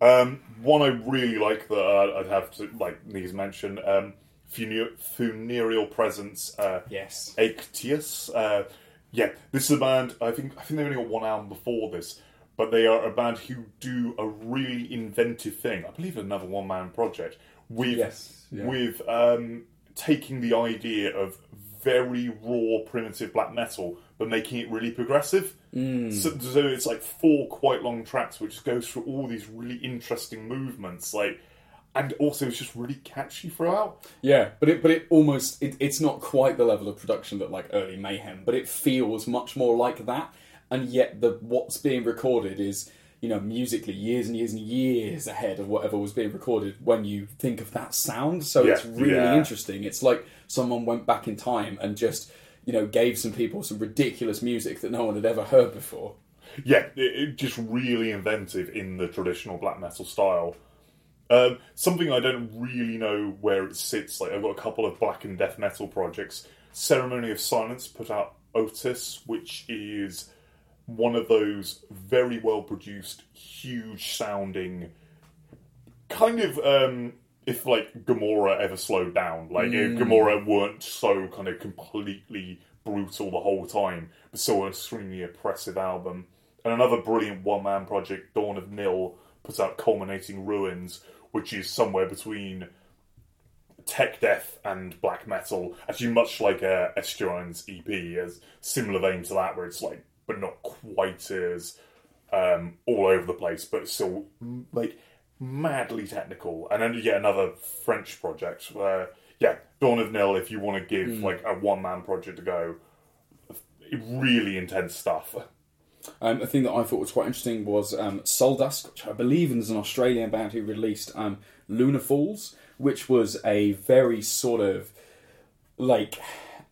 Um, one I really like that uh, I'd have to like Niggas mention um, Fune- Funereal Presence. Uh, Yes. Achatius. Uh, yeah, this is a band. I think I think they've only got one album before this, but they are a band who do a really inventive thing. I believe another one man project with Yes, yeah. with um, taking the idea of very raw, primitive black metal, but making it really progressive. Mm. So, so it's like four quite long tracks, which goes through all these really interesting movements, like. And also, it's just really catchy throughout. Yeah, but it but it almost it, it's not quite the level of production that like early Mayhem, but it feels much more like that. And yet, the what's being recorded is you know, musically years and years and years ahead of whatever was being recorded when you think of that sound. So Yeah, it's really yeah. interesting. It's like someone went back in time and just, you know, gave some people some ridiculous music that no one had ever heard before. Yeah, it, it just really inventive in the traditional black metal style. Um, something I don't really know where it sits. Like I've got a couple of black and death metal projects. Ceremony of Silence put out Outis, which is one of those very well produced, huge sounding, kind of um, if like Gomorrah ever slowed down. Like if Gomorrah weren't so kind of completely brutal the whole time, but still an extremely oppressive album. And another brilliant one man project, Dawn of Nil, puts out Culminating Ruins, which is somewhere between tech death and black metal. Actually, much like uh, Estuarine's EP, has similar vein to that, where it's like, but not quite as um, all over the place, but still mm, like madly technical. And then you get another French project where, yeah, Dawn of Nil. If you want to give like a one man project to go, really intense stuff. Um, a thing that I thought was quite interesting was um, Soldusk, which I believe is an Australian band who released um, Lunar Falls, which was a very sort of like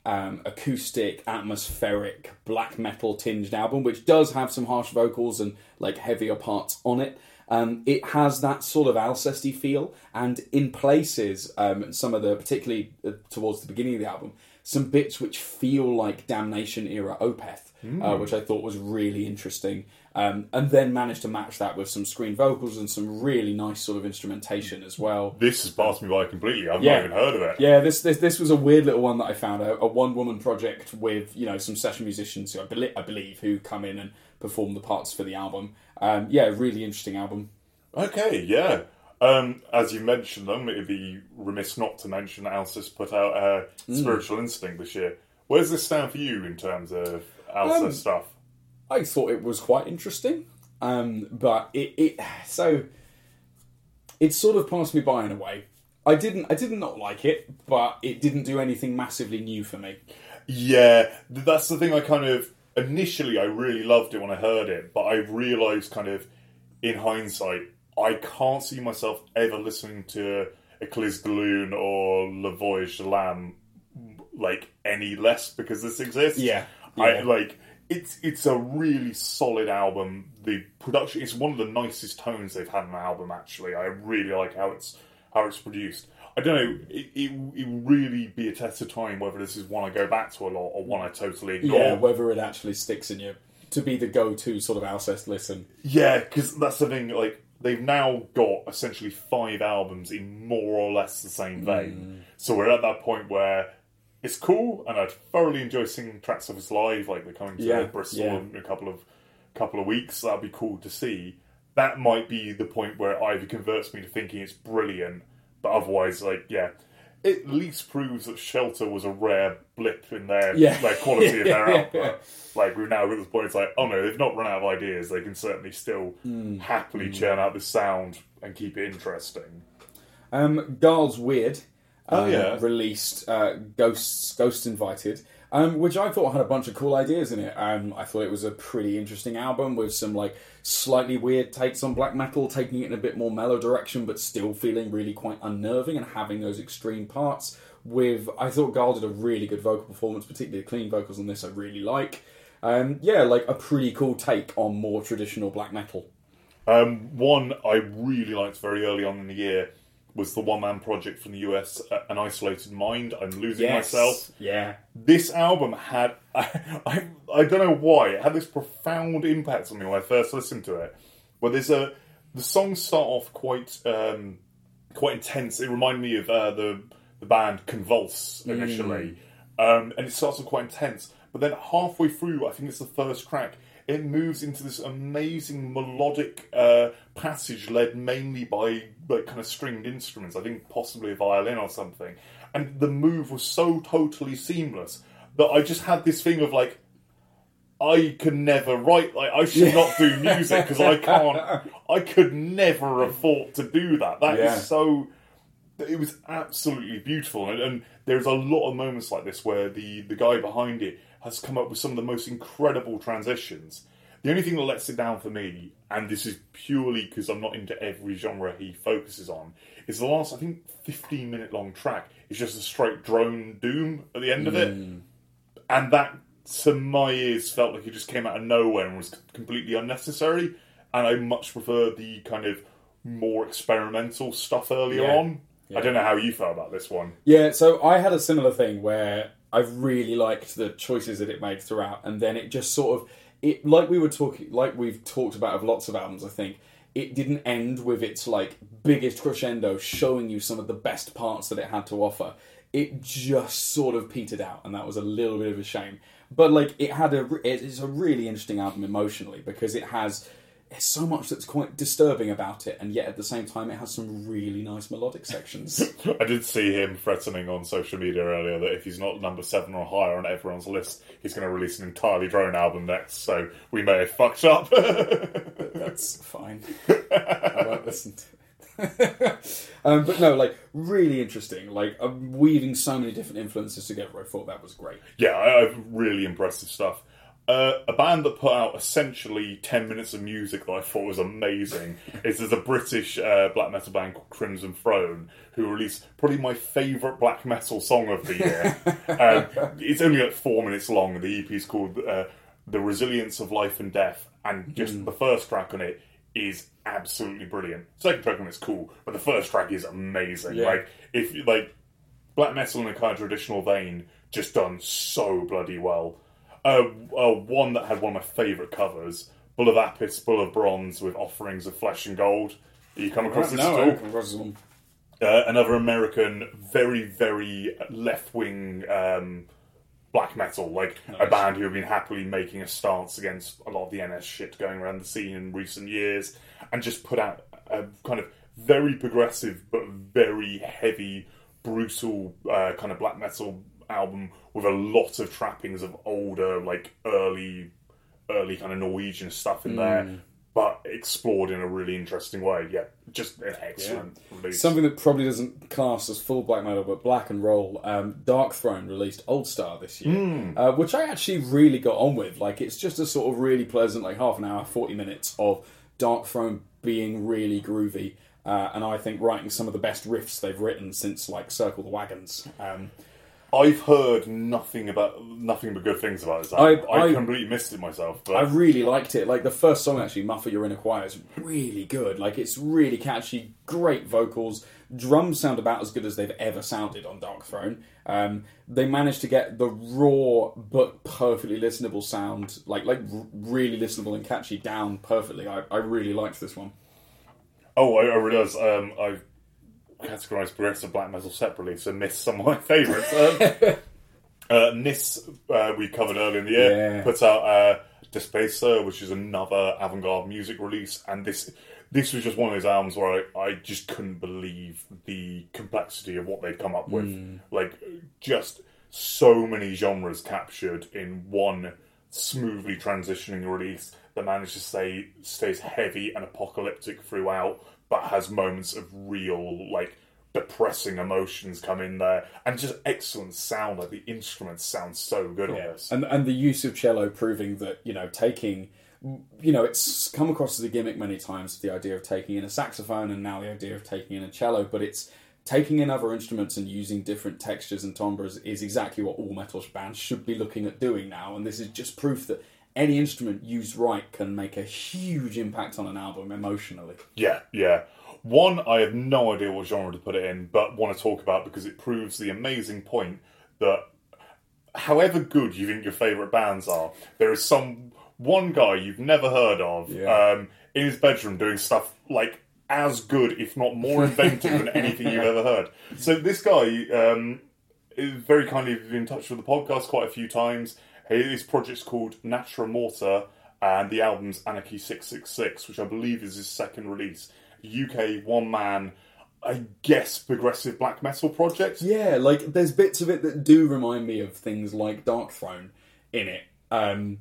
um, acoustic, atmospheric, black metal tinged album, which does have some harsh vocals and like heavier parts on it. Um, it has that sort of Alcesty feel, and in places, um, some of the particularly uh, towards the beginning of the album, some bits which feel like Damnation era Opeth, uh, which I thought was really interesting. Um, and then managed to match that with some screen vocals and some really nice sort of instrumentation as well. This has passed me by completely. I've Yeah. not even heard of it. Yeah, this this this was a weird little one that I found a, a one woman project with you know some session musicians who I, believe I believe who come in and perform the parts for the album. Um, yeah, really interesting album. Okay, yeah. Um, as you mentioned them, it'd be remiss not to mention that put out uh, Spiritual Instinct this year. Where's this stand for you in terms of Alcest Um, stuff? I thought it was quite interesting, um, but it, it so it sort of passed me by in a way. I didn't I did not not like it, but it didn't do anything massively new for me. Yeah, that's the thing. I kind of initially I really loved it when I heard it, but I realised kind of in hindsight I can't see myself ever listening to Écailles de Lune or Le Voyage de l'Âme like any less because this exists. Yeah, I like it's it's a really solid album. The production it's one of the nicest tones they've had in an album. Actually, I really like how it's how it's produced. I don't know. It, it, it will really be a test of time whether this is one I go back to a lot or one I totally ignore. Yeah, whether it actually sticks in you to be the go-to sort of Alcest listen. Yeah, because that's the thing. Like they've now got essentially five albums in more or less the same vein. Mm. So we're at that point where it's cool, and I'd thoroughly enjoy singing tracks of us live. Like they're coming to Yeah, Bristol yeah. in a couple of couple of weeks. That'd be cool to see. That might be the point where it either converts me to thinking it's brilliant, but otherwise, like yeah. It at least proves that Shelter was a rare blip in their Yeah. their quality [LAUGHS] of their output. Like we've now got this point, it's like, oh no, they've not run out of ideas. They can certainly still Hmm. happily churn out the sound and keep it interesting. Um, Gaahls Wyrd Oh, um, yeah. released uh, Ghosts Ghost Invited, um, which I thought had a bunch of cool ideas in it. Um, I thought it was a pretty interesting album with some like slightly weird takes on black metal, taking it in a bit more mellow direction, but still feeling really quite unnerving and having those extreme parts. With I thought Gaahl did a really good vocal performance, particularly the clean vocals on this. I really like. Um, yeah, like a pretty cool take on more traditional black metal. Um, one I really liked very early on in the year was the one man project from the US, uh, An Isolated Mind. I'm losing myself. Yeah. This album had, I, [LAUGHS] I, I don't know why, it had this profound impact on me when I first listened to it. Where there's a, the songs start off quite, um, quite intense. It reminded me of uh, the the band Convulse initially, um, and it starts off quite intense. But then halfway through, I think it's the first track, it moves into this amazing melodic uh, passage led mainly by like kind of stringed instruments. I think possibly a violin or something. And the move was so totally seamless. that I just had this thing of like, I can never write. Like I should not do [LAUGHS] music because I can't. I could never afford to do that. That is Yeah. so. It was absolutely beautiful, and, and there's a lot of moments like this where the the guy behind it has come up with some of the most incredible transitions. The only thing that lets it down for me, and this is purely because I'm not into every genre he focuses on, is the last I think 15 minute long track is just a straight drone doom at the end of it. Mm. And that to my ears felt like it just came out of nowhere and was completely unnecessary. And i much prefer the kind of more experimental stuff earlier Yeah. on. I don't know how you felt about this one. Yeah, so I had a similar thing where I really liked the choices that it made throughout, and then it just sort of it like we were talking like we've talked about of lots of albums. I think it didn't end with its like biggest crescendo, showing you some of the best parts that it had to offer. It just sort of petered out, and that was a little bit of a shame. But like it had a it's a really interesting album emotionally because it has. There's so much that's quite disturbing about it, and yet at the same time, it has some really nice melodic sections. [LAUGHS] i did see him threatening on social media earlier that if he's not number seven or higher on everyone's list he's going to release an entirely drone album next so we may have fucked up [LAUGHS] That's fine. I won't listen to it. [LAUGHS] um, but no, like really interesting. Like uh, weaving so many different influences together. I thought that was great. yeah, I, I've really impressive stuff. Uh, a band that put out essentially 10 minutes of music that I thought was amazing is there's a British uh, black metal band called Crimson Throne who released probably my favourite black metal song of the year. [LAUGHS] um, it's only like four minutes long. The EP is called uh, The Resilience of Life and Death, and just the first track on it is absolutely brilliant. Second track on it's cool, but the first track is amazing. Yeah. Like, if like black metal in a kind of traditional vein, just done so bloody well. Uh, uh, one that had one of my favourite covers, Bull of Apis, Bull of Bronze, with offerings of flesh and gold. You come across this at no, all? I come across this one. uh, another American, very, very left wing um, black metal, like a band who have been happily making a stance against a lot of the NS shit going around the scene in recent years, and just put out a kind of very progressive but very heavy, brutal uh, kind of black metal album with a lot of trappings of older, like early, early kind of Norwegian stuff in there. But explored in a really interesting way. Yeah, just an excellent release. Something that probably doesn't class as full black metal, but black and roll. Um, Darkthrone released Old Star this year, uh, which I actually really got on with. Like, it's just a sort of really pleasant, like half an hour, forty minutes of Darkthrone being really groovy. Uh, and I think writing some of the best riffs they've written since like Circle the Wagons. Um, I've heard nothing about nothing but good things about this. I- album. I, I- completely missed it myself. But I really liked it. Like the first song, actually, "Muffle Your Inner Choir" is really good. Like it's really catchy, great vocals. Drums sound about as good as they've ever sounded on Darkthrone. Um, they managed to get the raw but perfectly listenable sound, like like really listenable and catchy, down perfectly. I, I really liked this one. oh, I, I realise um, I've categorised progressive black metal separately, so missed some of my favourites. Um, [LAUGHS] uh, Nis, uh, we covered earlier in the year, Yeah. puts out uh, Despacer, which is another avant-garde music release, and this this was just one of those albums where I, I just couldn't believe the complexity of what they'd come up with. Like, just so many genres captured in one smoothly transitioning release that managed to stay stays heavy and apocalyptic throughout, but has moments of real like depressing emotions come in there, and just excellent sound. Like the instruments sound so good on this. And and the use of cello proving that you know taking, you know, it's come across as a gimmick many times. The idea of taking in a saxophone and now the idea of taking in a cello, but it's taking in other instruments and using different textures and timbres is exactly what all metal bands should be looking at doing now. And this is just proof that any instrument used right can make a huge impact on an album emotionally. Yeah, yeah. One, I have no idea what genre to put it in, but want to talk about because it proves the amazing point that however good you think your favourite bands are, there is some one guy you've never heard of Yeah. um, in his bedroom doing stuff like as good, if not more inventive than anything you've ever heard. So this guy um, is very kindly been in touch with the podcast quite a few times. His project's called Natura Morta, and the album's Anarchy Six Six Six, which I believe is his second release. UK one man. I guess, progressive black metal project. Yeah, like there's bits of it that do remind me of things like Darkthrone in it. Um,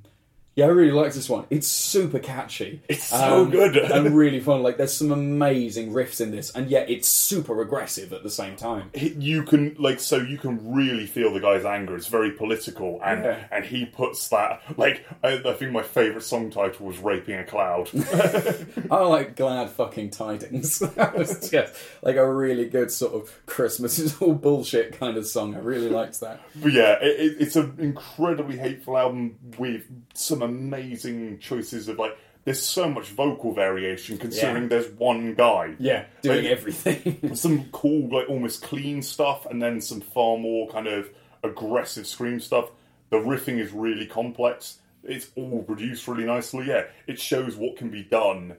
yeah, I really like this one. It's super catchy. It's so Um, good. [LAUGHS] and really fun. Like there's some amazing riffs in this, and yet it's super aggressive at the same time. you can like so you can really feel the guy's anger. It's very political, and Yeah. and he puts that like I, I think my favorite song title was "Raping a Cloud." [LAUGHS] [LAUGHS] I like glad fucking tidings. that was just like a really good sort of Christmas is all bullshit kind of song. I really liked that. but yeah, it, it, it's an incredibly hateful album with some amazing choices of like. There's so much vocal variation considering Yeah. there's one guy. Yeah, doing Like- everything. [LAUGHS] some cool, like almost clean stuff, and then some far more kind of aggressive scream stuff. The riffing is really complex. It's all produced really nicely. Yeah, it shows what can be done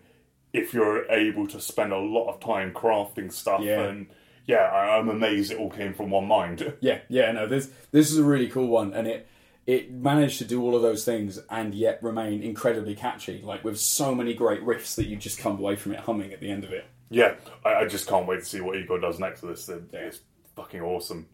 if you're able to spend a lot of time crafting stuff. Yeah. And yeah, I, I'm amazed it all came from one mind. [LAUGHS] Yeah, yeah, no, this this is a really cool one, and it it managed to do all of those things and yet remain incredibly catchy. Like with so many great riffs that you just come away from it humming at the end of it. yeah, I, I just can't wait to see what Igor does next to this. It- It's fucking awesome.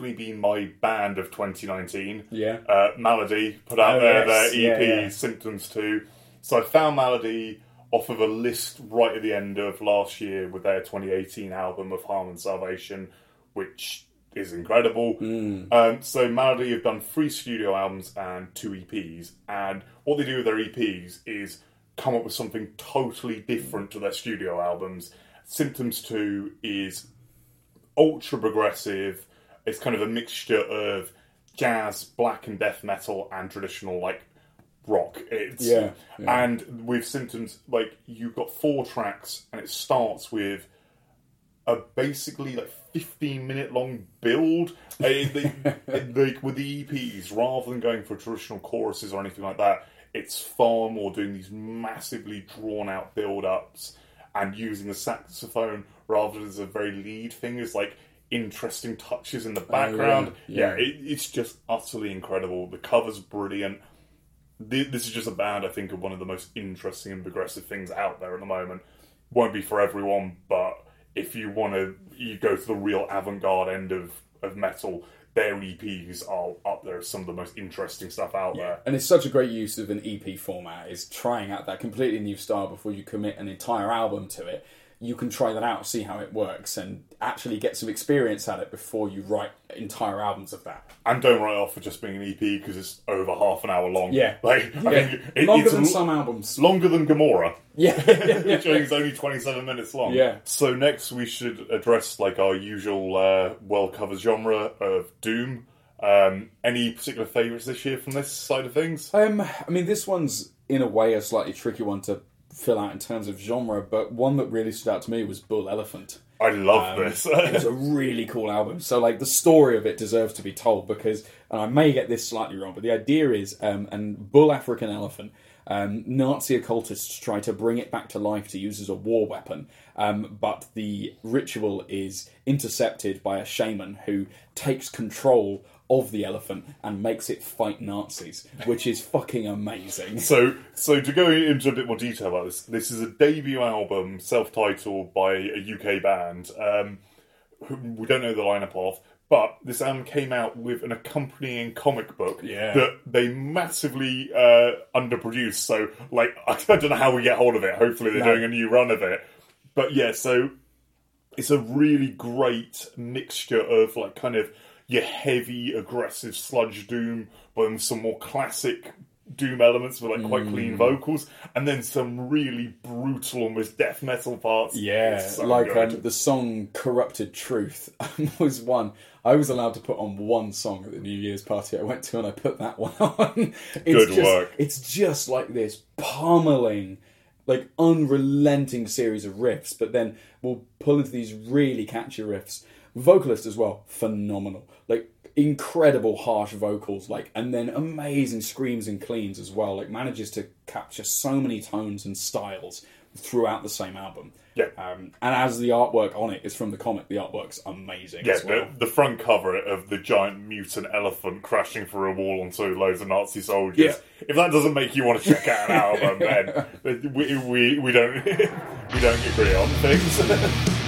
Definitely been my band of 2019. Yeah. Uh, Maladie put out Oh, their, yes. their EP, Yeah, yeah. Symptoms 2. So I found Maladie off of a list right at the end of last year with their 2018 album of Harm and Salvation, which is incredible. Hmm. Um, so Maladie have done three studio albums and two EPs, and what they do with their EPs is come up with something totally different to their studio albums. Symptoms 2 is ultra progressive. It's kind of a mixture of jazz, black and death metal, and traditional like rock. It's Yeah, yeah. and with symptoms like you've got four tracks, and it starts with a basically like 15 minute long build. Uh, like [LAUGHS] with the EPs, rather than going for traditional choruses or anything like that, it's far more doing these massively drawn out build ups and using the saxophone rather as a very lead thing as like interesting touches in the oh, background. Oh, yeah. yeah, it, it's just utterly incredible. The cover's brilliant. Th- This is just a band I think of one of the most interesting and progressive things out there at the moment. Won't be for everyone, but if you want to, you go to the real avant-garde end of, of metal. Their EPs are up there as some of the most interesting stuff out there. And it's such a great use of an EP format is trying out that completely new style before you commit an entire album to it. You can try that out, see how it works, and actually get some experience at it before you write entire albums of that. And don't write off for just being an EP because it's over half an hour long. Yeah. like I Yeah. think it, Longer than l- some albums. longer than Gomorrah. Yeah, [LAUGHS] which I is only 27 minutes long. Yeah. So next we should address like our usual uh, well covered genre of Doom. Um, any particular favourites this year from this side of things? Um, I mean, this one's in a way a slightly tricky one to fill out in terms of genre, but one that really stood out to me was Bull Elephant. I love Um, this. [LAUGHS] it's a really cool album. So, like, the story of it deserves to be told because, and I may get this slightly wrong, but the idea is, um, and Bull African Elephant, um, Nazi occultists try to bring it back to life to use as a war weapon, um, but the ritual is intercepted by a shaman who takes control of the elephant and makes it fight Nazis, [LAUGHS] which is fucking amazing. So, so to go into a bit more detail about this, this is a debut album, self-titled by a UK band. Um, who we don't know the lineup of, but this album came out with an accompanying comic book Yeah. that they massively uh, underproduced. So, like, [LAUGHS] I don't know how we get hold of it. Hopefully, they're No. doing a new run of it. But yeah, so it's a really great mixture of like kind of your heavy, aggressive sludge doom, but then some more classic doom elements with like quite Mm. clean vocals, and then some really brutal, almost death metal parts. Yeah, so like um, the song "Corrupted Truth" [LAUGHS] was one. I was allowed to put on one song at the New Year's party I went to, and I put that [LAUGHS] one on. It's Good just, work. It's just like this pummeling, like unrelenting series of riffs, but then we'll pull into these really catchy riffs. Vocalist as well, phenomenal. Like incredible harsh vocals, like and then amazing screams and cleans as well. Like manages to capture so many tones and styles throughout the same album. Yeah. Um, and as the artwork on it is from the comic, the artwork's amazing Yeah, as well. the, the front cover of the giant mutant elephant crashing through a wall onto loads of Nazi soldiers. Yeah. If that doesn't make you want to check out an album, then [LAUGHS] we, we, we don't [LAUGHS] we don't agree on things. [LAUGHS]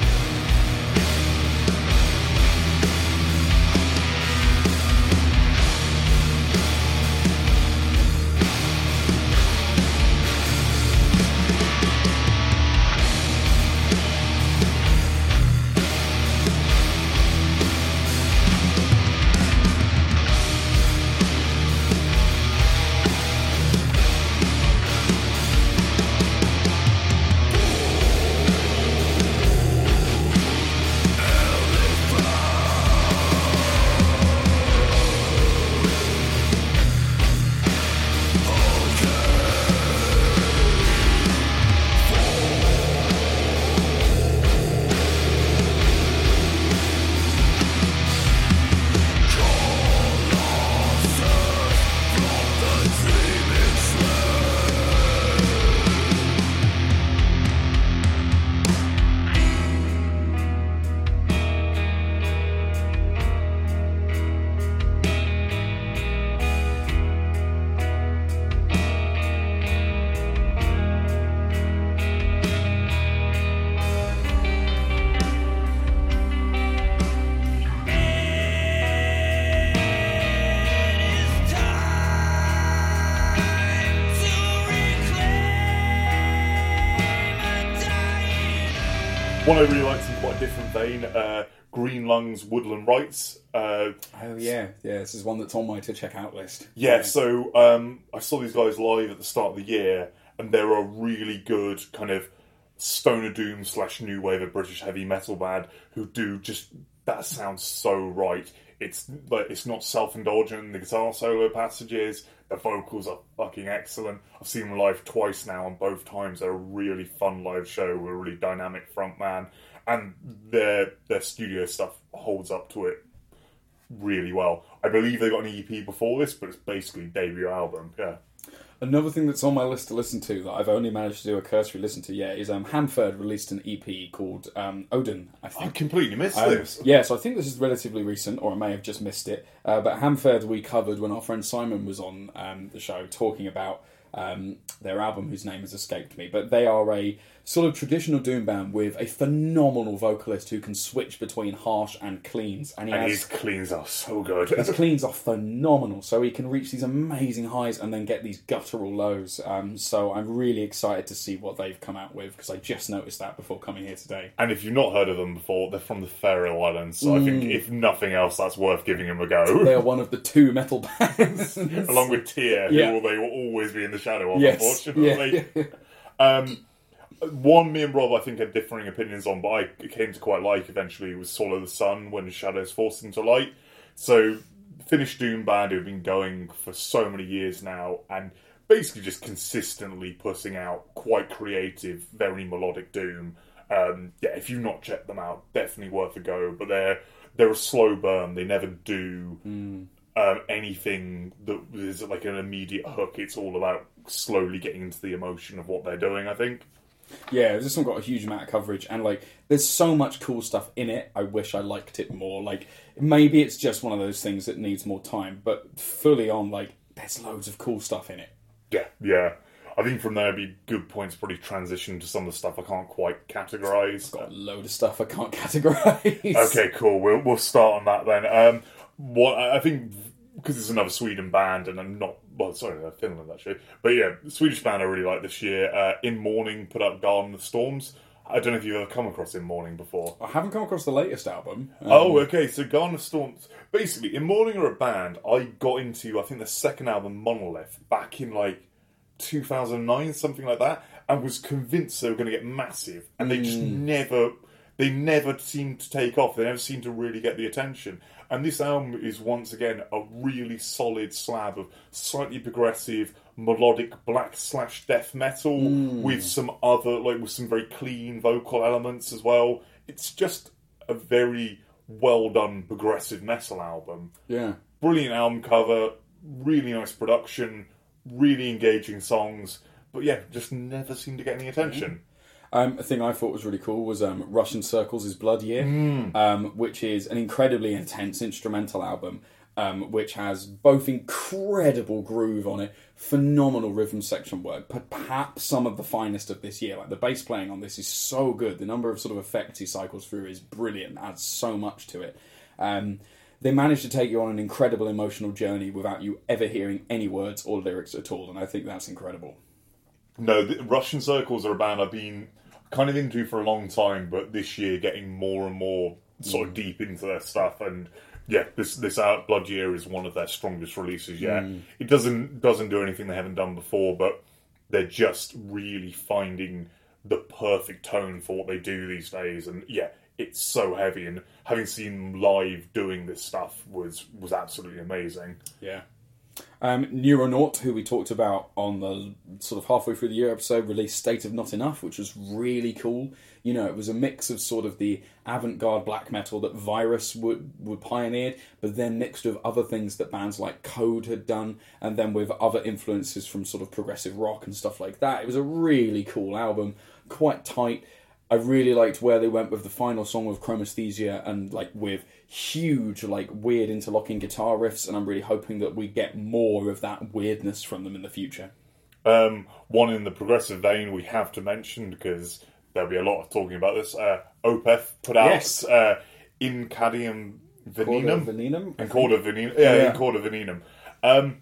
Woodland Rites. Uh, Oh yeah, yeah. This is one that's on my to check out list. Yeah, so um, I saw these guys live at the start of the year, and they're a really good kind of stoner doom slash new wave of British heavy metal band who do just that sounds so right. It's like it's not self indulgent in the guitar solo passages. The vocals are fucking excellent. I've seen them live twice now, and both times they're a really fun live show with a really dynamic front man, and their their studio stuff holds up to it really well. I believe they got an EP before this, but it's basically debut album. Yeah. Another thing that's on my list to listen to that I've only managed to do a cursory listen to yet is um, Hamford released an EP called um, Odin. I I completely missed Um, this. yeah, so I think this is relatively recent, or I may have just missed it. Uh, but Hamford we covered when our friend Simon was on um, the show talking about um, their album, whose name has escaped me. But they are a sort of traditional doom band with a phenomenal vocalist who can switch between harsh and cleans, and he And has his cleans are so good. his cleans are phenomenal. So he can reach these amazing highs and then get these guttural lows. Um, so I'm really excited to see what they've come out with because I just noticed that before coming here today. and if you've not heard of them before, they're from the Faroe Islands, so I think if nothing else, that's worth giving them a go. They are one of the two metal [LAUGHS] bands. Along with Tyr, Yeah. who they will always be in the shadow of, yes, unfortunately. yeah. [LAUGHS] Um, one me and Rob, I think, had differing opinions on, but I came to quite like eventually was Swallow the Sun when Shadows forced into light. So Finnish doom band who've been going for so many years now, and basically just consistently putting out quite creative, very melodic doom. Um, yeah, if you've not checked them out, definitely worth a go. But they're they're a slow burn. They never do um, anything that is like an immediate hook. It's all about slowly getting into the emotion of what they're doing. I think. Yeah, this one got a huge amount of coverage, and like, there's so much cool stuff in it. I wish I liked it more. Like, maybe it's just one of those things that needs more time, but fully on, like, there's loads of cool stuff in it. Yeah, yeah. I think from there it'd be good points probably transition to some of the stuff I can't quite categorise. Got a load of stuff I can't [LAUGHS] categorize. Okay, cool. We'll we'll start on that then. Um, what I I think because it's another Sweden band, and I'm not well, sorry, uh, Finland actually, but yeah, Swedish band I really like this year. Uh, In Mourning put up Garden of Storms. I don't know if you've ever come across In Mourning before. I haven't come across the latest album. Um, Oh, okay. So Garden of Storms. Basically, In Mourning are a band I got into. I think the second album, Monolith, back in like 2009, something like that, and was convinced they were going to get massive, and they just never. They never seemed to take off. They never seemed to really get the attention. And this album is once again a really solid slab of slightly progressive, melodic black slash death metal mm. with some other, like with some very clean vocal elements as well. It's just a very well done progressive metal album. yeah. Brilliant album cover, really nice production, really engaging songs, but yeah, just never seemed to get any attention. Mm. Um, a thing I thought was really cool was um, Russian Circles is Blood Year, um, which is an incredibly intense instrumental album, um, which has both incredible groove on it, phenomenal rhythm section work, but perhaps some of the finest of this year. Like the bass playing on this is so good. The number of sort of effects he cycles through is brilliant, adds so much to it. Um, they managed to take you on an incredible emotional journey without you ever hearing any words or lyrics at all, and I think that's incredible. No, the Russian Circles are a band I've been kind of into for a long time, but this year getting more and more sort of mm. deep into their stuff. And yeah, this this Out Blood Year is one of their strongest releases yet. Mm. It doesn't doesn't do anything they haven't done before, but they're just really finding the perfect tone for what they do these days. And yeah, it's so heavy. And having seen them live doing this stuff was was absolutely amazing. Yeah. Um, Neuronaut, who we talked about on the sort of halfway through the year episode, released State of Not Enough, which was really cool. You know, it was a mix of sort of the avant garde black metal that Virus would, would pioneered, but then mixed with other things that bands like Code had done, and then with other influences from sort of progressive rock and stuff like that. It was a really cool album, quite tight. I really liked where they went with the final song with Chromesthesia and like with huge, like weird interlocking guitar riffs, and I'm really hoping that we get more of that weirdness from them in the future. Um, one in the progressive vein we have to mention because there'll be a lot of talking about this. Uh, Opeth put out Yes. uh, In Cadium Venenum. Venenum? In Cauda Venenum. Yeah, Yeah. In Cauda Venenum. Um,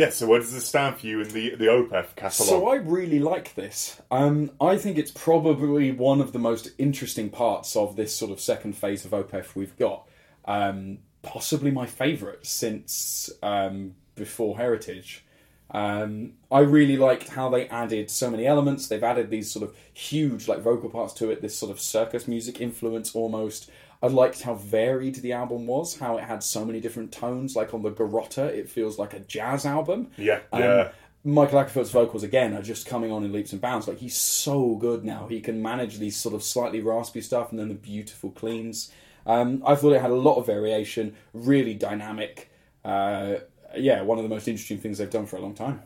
yeah, so where does this stand for you in the, the Opeth catalogue? So I really like this. Um, I think it's probably one of the most interesting parts of this sort of second phase of Opeth we've got. Um, possibly my favourite since um, before Heritage. Um, I really liked how they added so many elements. They've added these sort of huge like vocal parts to it, this sort of circus music influence almost. I liked how varied the album was, how it had so many different tones. Like on the Garroter, it feels like a jazz album. yeah, Um, yeah. Mikael Åkerfeldt's vocals again are just coming on in leaps and bounds. Like he's so good now. He can manage these sort of slightly raspy stuff and then the beautiful cleans. Um, I thought it had a lot of variation, really dynamic. Uh, yeah, one of the most interesting things they've done for a long time.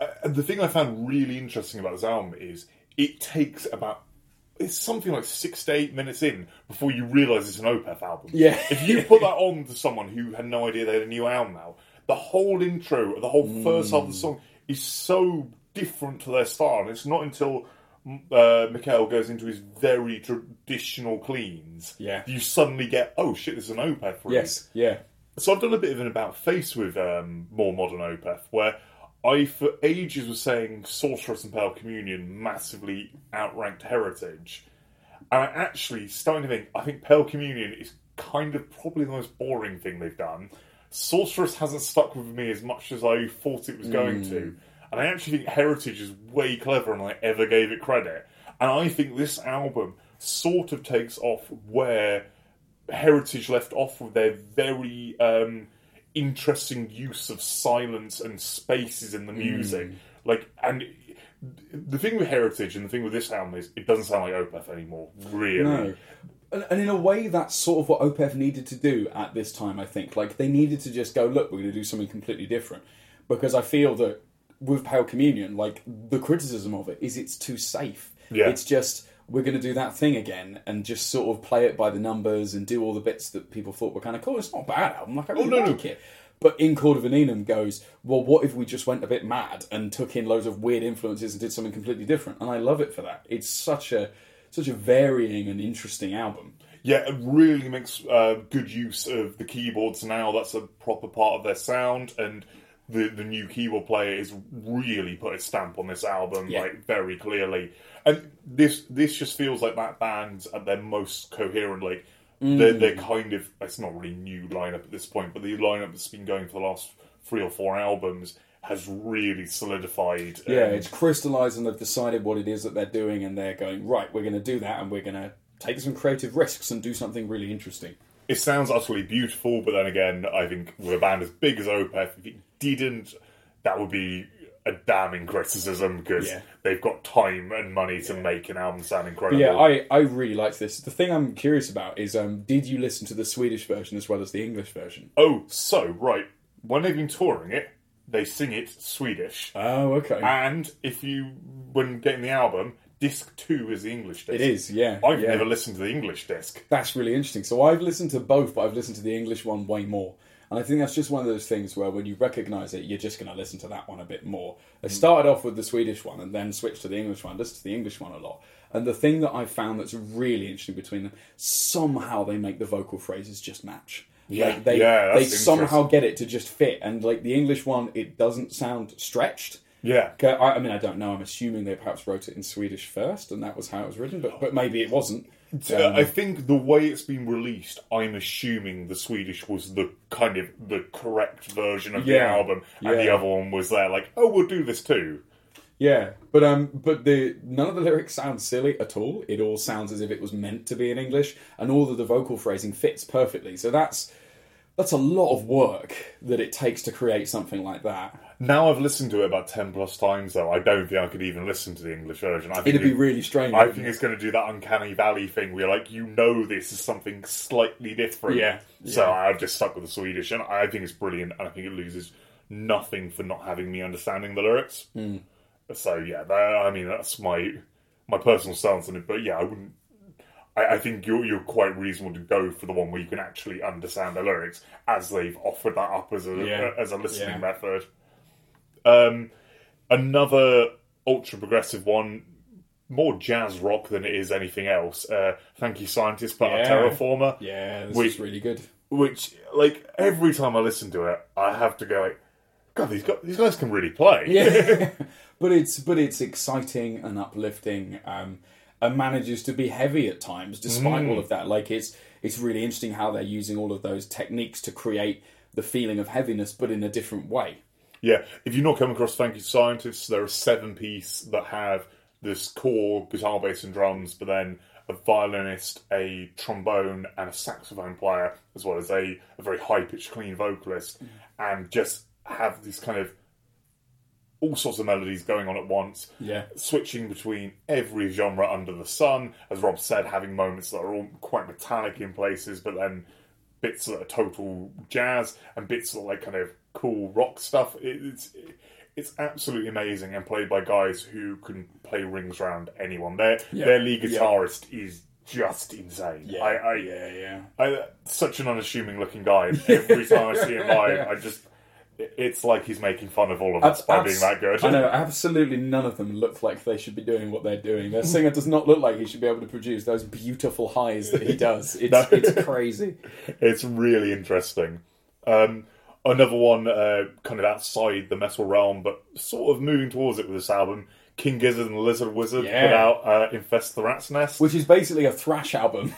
Uh, the thing I found really interesting about this album is it takes about it's something like six to eight minutes in before you realise it's an Opeth album. Yeah. if you put that [LAUGHS] on to someone who had no idea they had a new album now, the whole intro, the whole first half of the song is so different to their style. And it's not until uh, Mikael goes into his very traditional cleans, Yeah. you suddenly get, oh shit, this is an Opeth release. Yes, yeah. So I've done a bit of an about face with um, more modern Opeth, where I for ages was saying Sorceress and Pale Communion massively outranked Heritage, and I actually starting to think I think Pale Communion is kind of probably the most boring thing they've done. Sorceress hasn't stuck with me as much as I thought it was going to, and I actually think Heritage is way cleverer than I ever gave it credit. And I think this album sort of takes off where Heritage left off with their very um, interesting use of silence and spaces in the hmm. music. Like, and the thing with Heritage and the thing with this album is it doesn't sound like Opeth anymore. Really, No. And, and in a way, that's sort of what Opeth needed to do at this time, I think. Like, they needed to just go, look, we're going to do something completely different. Because I feel that with Pale Communion, like, the criticism of it is it's too safe. Yeah. It's just, we're going to do that thing again and just sort of play it by the numbers and do all the bits that people thought were kind of cool. It's not a bad album. Like, I really no, no. like it. But in Cauda Venenum goes, well, what if we just went a bit mad and took in loads of weird influences and did something completely different? And I love it for that. It's such a such a varying and interesting album. Yeah, it really makes uh, good use of the keyboards now. That's a proper part of their sound, and the the new keyboard player is really put a stamp on this album, Yeah. like very clearly. And this this just feels like that band's at their most coherent. Like they're, they're kind of it's not really new lineup at this point, but the lineup that's been going for the last three or four albums has really solidified. Yeah, um, it's crystallized and they've decided what it is that they're doing, and they're going right. We're going to do that, and we're going to take some creative risks and do something really interesting. it sounds utterly beautiful, but then again, I think with a band as big as Opeth, if it didn't, that would be a damning criticism because Yeah. they've got time and money to make an album sound But incredible. yeah, I, I really liked this. The thing I'm curious about is, um, did you listen to the Swedish version as well as the English version? oh, so right, when they've been touring it, they sing it Swedish, Oh, okay. and if you when getting the album, disc two is the English disc. it is, yeah. I've yeah. never listened to the English disc. That's really interesting. So I've listened to both, but I've listened to the English one way more. And I think that's just one of those things where when you recognise it, you're just going to listen to that one a bit more. I mm. started off with the Swedish one and then switched to the English one. Listen to the English one a lot. And the thing that I've found that's really interesting between them, somehow they make the vocal phrases just match. Yeah, like they, yeah, they somehow get it to just fit. And like the English one, it doesn't sound stretched. Yeah, I, I mean, I don't know. I'm assuming they perhaps wrote it in Swedish first, and that was how it was written. But but maybe it wasn't. Uh, I think the way it's been released, I'm assuming the Swedish was the kind of the correct version of the Yeah. album, and the Yeah. other one was there like, oh, we'll do this too. Yeah, but um, but the none of the lyrics sound silly at all. It all sounds as if it was meant to be in English, and all of the vocal phrasing fits perfectly. So that's that's a lot of work that it takes to create something like that. Now I've listened to it about ten plus times, though. I don't think I could even listen to the English version. I think It'd be it- really strange. I think it? it's going to do that uncanny valley thing where, like, you know, this is something slightly different. Yeah, So yeah. I've just stuck with the Swedish, and I think it's brilliant, and I think it loses nothing for not having me understanding the lyrics. Hmm. So yeah, that, I mean, that's my my personal stance on it. But yeah, I wouldn't. I, I think you're you're quite reasonable to go for the one where you can actually understand the lyrics, as they've offered that up as a Yeah. as a listening Yeah. method. Um, another ultra progressive one, more jazz rock than it is anything else. Uh, Thank you, scientist, but Yeah. Terraformer, yeah, this Wait. is really good. which like every time I listen to it, I have to go like, God, these guys, these guys can really play. Yeah, [LAUGHS] but it's but it's exciting and uplifting, um, and manages to be heavy at times, despite all of that. Like it's it's really interesting how they're using all of those techniques to create the feeling of heaviness, but in a different way. Yeah, if you've not come across Thank You Scientists, there are seven piece that have this core guitar, bass, and drums, but then a violinist, a trombone, and a saxophone player, as well as a, a very high pitched, clean vocalist, mm. and just have these kind of all sorts of melodies going on at once. Yeah. Switching between every genre under the sun, as Rob said, having moments that are all quite metallic in places, but then bits that are total jazz and bits that are like kind of cool rock stuff. It, it's it's absolutely amazing and played by guys who can play rings around anyone. Their Yeah. their lead guitarist is just insane. I, I, yeah, yeah. I such an unassuming looking guy. Every time I see him live, [LAUGHS] I just it's like he's making fun of all of us by being that good. I know [LAUGHS] absolutely none of them look like they should be doing what they're doing. Their singer does not look like he should be able to produce those beautiful highs that he does. It's [LAUGHS] No. it's crazy. It's really interesting. Um, another one, uh, kind of outside the metal realm, but sort of moving towards it with this album. King Gizzard and the Lizard Wizard Yeah. put out uh, Infest the Rat's Nest. Which is basically a thrash album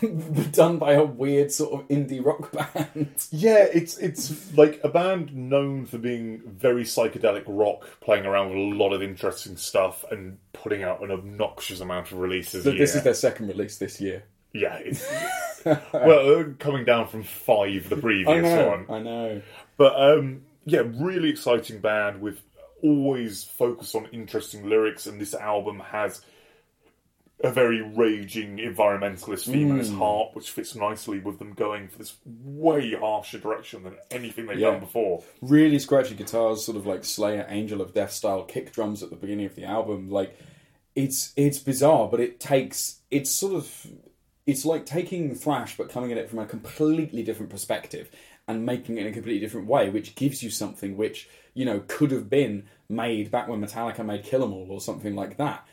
[LAUGHS] done by a weird sort of indie rock band. Yeah, it's it's like a band known for being very psychedelic rock, playing around with a lot of interesting stuff and putting out an obnoxious amount of releases. a this is their second release this year. yeah, it's, [LAUGHS] well, uh, coming down from five the previous I know, one. I know. But um, yeah, really exciting band with always focused on interesting lyrics, and this album has a very raging environmentalist theme in its heart, which fits nicely with them going for this way harsher direction than anything they've Yeah. done before. really scratchy guitars, sort of like Slayer, Angel of Death style kick drums at the beginning of the album. Like it's it's bizarre, but it takes it's sort of it's like taking thrash but coming at it from a completely different perspective and making it in a completely different way, which gives you something which you know could have been made back when Metallica made Kill 'Em All or something like that.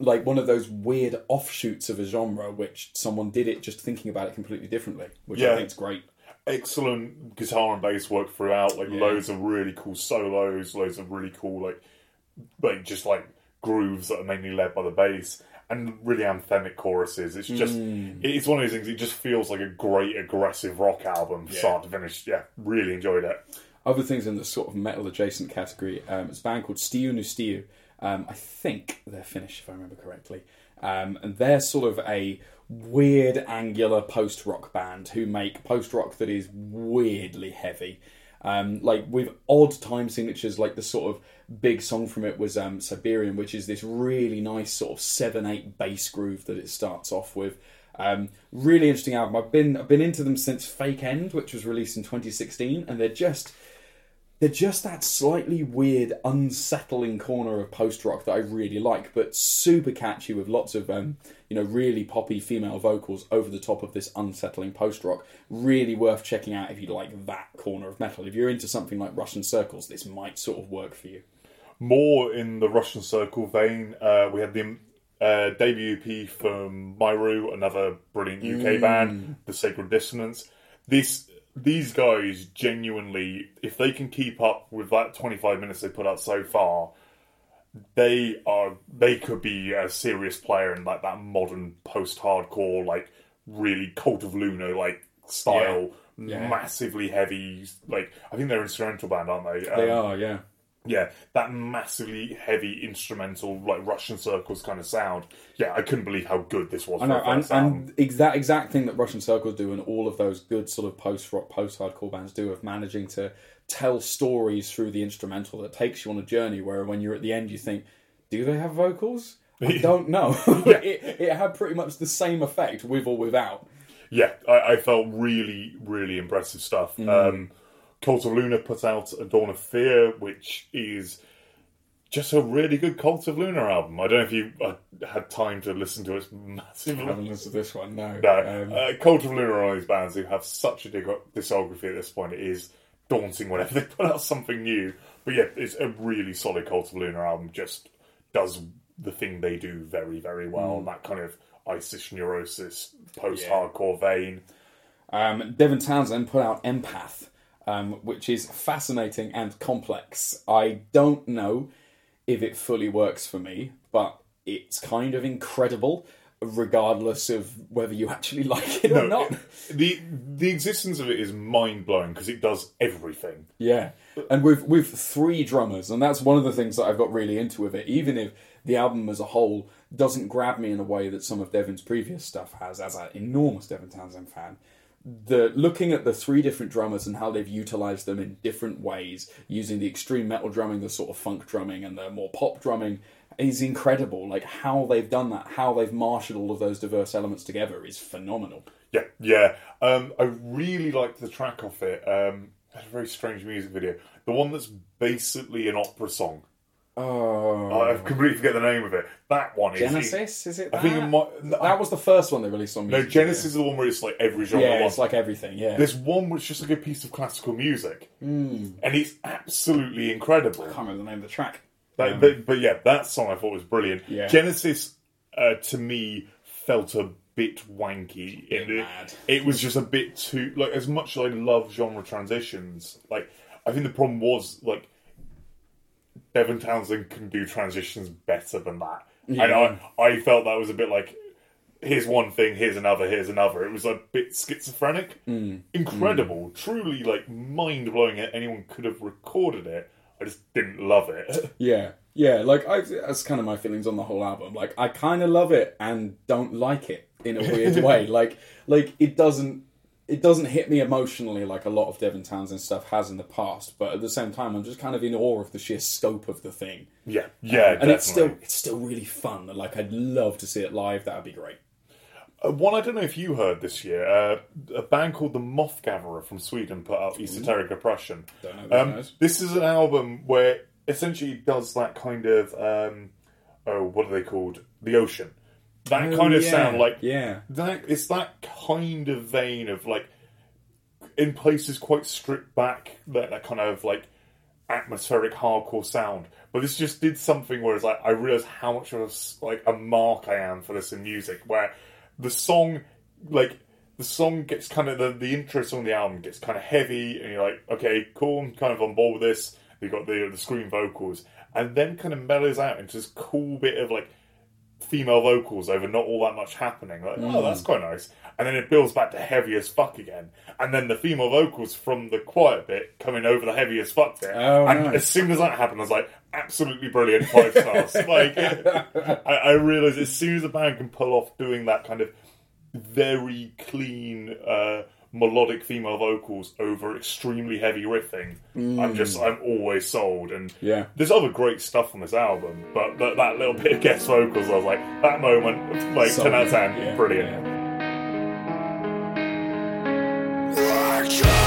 Like one of those weird offshoots of a genre, which someone did it just thinking about it completely differently, which Yeah. I is great. excellent guitar and bass work throughout. Like Yeah. loads of really cool solos, loads of really cool like like just like grooves that are mainly led by the bass, and really anthemic choruses. It's just Mm. it's one of those things. It just feels like a great aggressive rock album, start to finish. Yeah, really enjoyed it. Other things in the sort of metal adjacent category, um, it's a band called Stiu Nu Stiu. Um, I think they're Finnish, if I remember correctly. Um, and they're sort of a weird, angular post rock band who make post rock that is weirdly heavy. Um, like with odd time signatures, like the sort of big song from it was um, Siberian, which is this really nice sort of seven eight bass groove that it starts off with. Um, really interesting album. I've been I've been into them since Fake End, which was released in 2016, and they're just they're just that slightly weird, unsettling corner of post rock that I really like, but super catchy with lots of um, you know really poppy female vocals over the top of this unsettling post rock. Really worth checking out if you like that corner of metal. If you're into something like Russian Circles, this might sort of work for you. More in the Russian Circle vein, uh, we had the uh, debut EP from Myru, another brilliant UK band, The Sacred Dissonance. This these guys genuinely, if they can keep up with that twenty five minutes they put out so far, they are they could be a serious player in like that modern post hardcore, like really Cult of Luna like style, Yeah. massively heavy. Like I think they're an instrumental band, aren't they? They Um, are, yeah. yeah, that massively heavy instrumental, like Russian circles kind of sound. Yeah, I couldn't believe how good this was. I know, and, and ex- that exact thing that Russian Circles do, and all of those good sort of post rock, post hardcore bands do, of managing to tell stories through the instrumental that takes you on a journey. Where when you're at the end, you think, do they have vocals? I don't know. [LAUGHS] it, it had pretty much the same effect with or without. yeah, I, I felt really, really impressive stuff. Mm. Um, Cult of Luna put out A Dawn of Fear, which is just a really good Cult of Luna album. I don't know if you uh, had time to listen to it I massively. haven't listened to this one, no. No, Um, uh, Cult of Luna are one of these bands who have such a discography at this point. It is daunting whenever [LAUGHS] they put out something new. But yeah, it's a really solid Cult of Luna album. Just does the thing they do very, very well. Mm. That kind of ISIS neurosis, post-hardcore vein. Um, Devin Townsend put out Empath, um, which is fascinating and complex. I don't know if it fully works for me, but it's kind of incredible, regardless of whether you actually [LAUGHS] like it or not. it- the the existence of it is mind blowing because it does everything. Yeah, and with with three drummers, and that's one of the things that I've got really into with it. Even if the album as a whole doesn't grab me in a way that some of Devin's previous stuff has, as an enormous Devin Townsend fan, the looking at the three different drummers and how they've utilized them in different ways, using the extreme metal drumming, the sort of funk drumming, and the more pop drumming. Is incredible. Like how they've done that, how they've marshaled all of those diverse elements together is phenomenal. Yeah, yeah. Um, I really liked the track off it. Um, it had a very strange music video. The one that's basically an opera song. Oh, I completely forget the name of it. That one is Genesis is it? I think it that? might. No, That was the first one they released on Music no. Genesis is the one where it's like every genre. Yeah, it's like everything. Yeah, There's one which is just like a piece of classical music, Hmm. and it's absolutely incredible. I can't remember the name of the track. But, but, but yeah, that song I thought was brilliant. Yeah. Genesis, uh, to me, felt a bit wanky. Bit It, it was just a bit too like as much as I love genre transitions. Like I think the problem was like Devin Townsend can do transitions better than that, and I I felt that was a bit like. Here's one thing, here's another, here's another. It was a bit schizophrenic. Mm. Incredible. Truly, like, mind blowing. Anyone could have recorded it. I just didn't love it. [LAUGHS] Yeah, yeah. Like I, that's kind of my feelings on the whole album. Like I kind of love it and don't like it in a weird way. [LAUGHS] Like, like it doesn't, it doesn't hit me emotionally like a lot of Devin Townsend stuff has in the past. But at the same time, I'm just kind of in awe of the sheer scope of the thing. yeah, yeah, and it's still, it's still really fun. Like I'd love to see it live. That'd be great. Uh, one I don't know if you heard this year. Uh, a band called the Moth Gatherer from Sweden put out Esoteric Oppression. Don't know Um, this is an album where essentially it does that kind of um, oh, what are they called? The ocean. That Oh, kind of yeah, sound like yeah. that. It's that kind of vein of like in places quite stripped back. That, that kind of like atmospheric hardcore sound. But this just did something where it's like I realized how much of a, like a mark I am for this in music. Where the song, like the song gets kind of the the intro song of the album gets kind of heavy, and you're like, okay, cool, I'm kind of on board with this. you've got the the scream vocals, and then kind of mellows out into this cool bit of like female vocals over not all that much happening. Like, oh, mm. that's quite nice. And then it builds back to heavy as fuck again. And then the female vocals from the quiet bit coming over the heavy as fuck bit. Oh, and nice. as soon as that happened, I was like, absolutely brilliant, five stars. [LAUGHS] like, I, I realised as soon as a band can pull off doing that kind of very clean, uh, melodic female vocals over extremely heavy riffing, I'm just, I'm always sold. And Yeah. there's other great stuff on this album, but that, that little bit of guest vocals, I was like, that moment, like So 10 out of 10, yeah, brilliant. yeah. Cool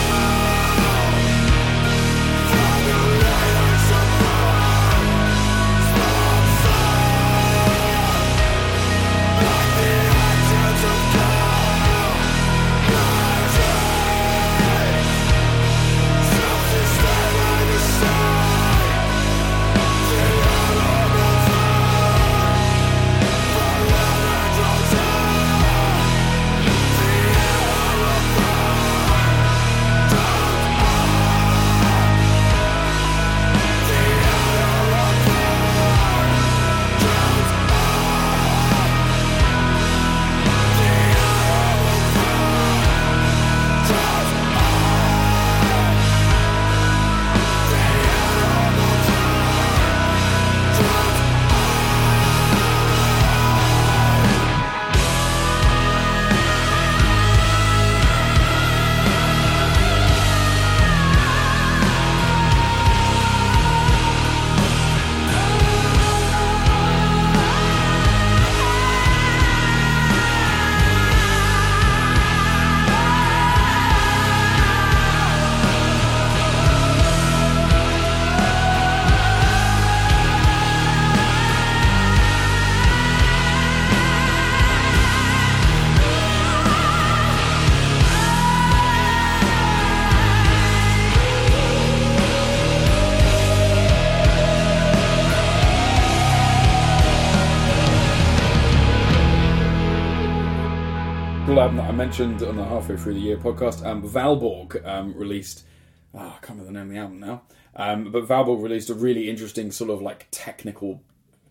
mentioned on the halfway through the year podcast. Um, Valborg um, released. Oh, I can't remember the name of the album now. Um, but Valborg released a really interesting sort of like technical,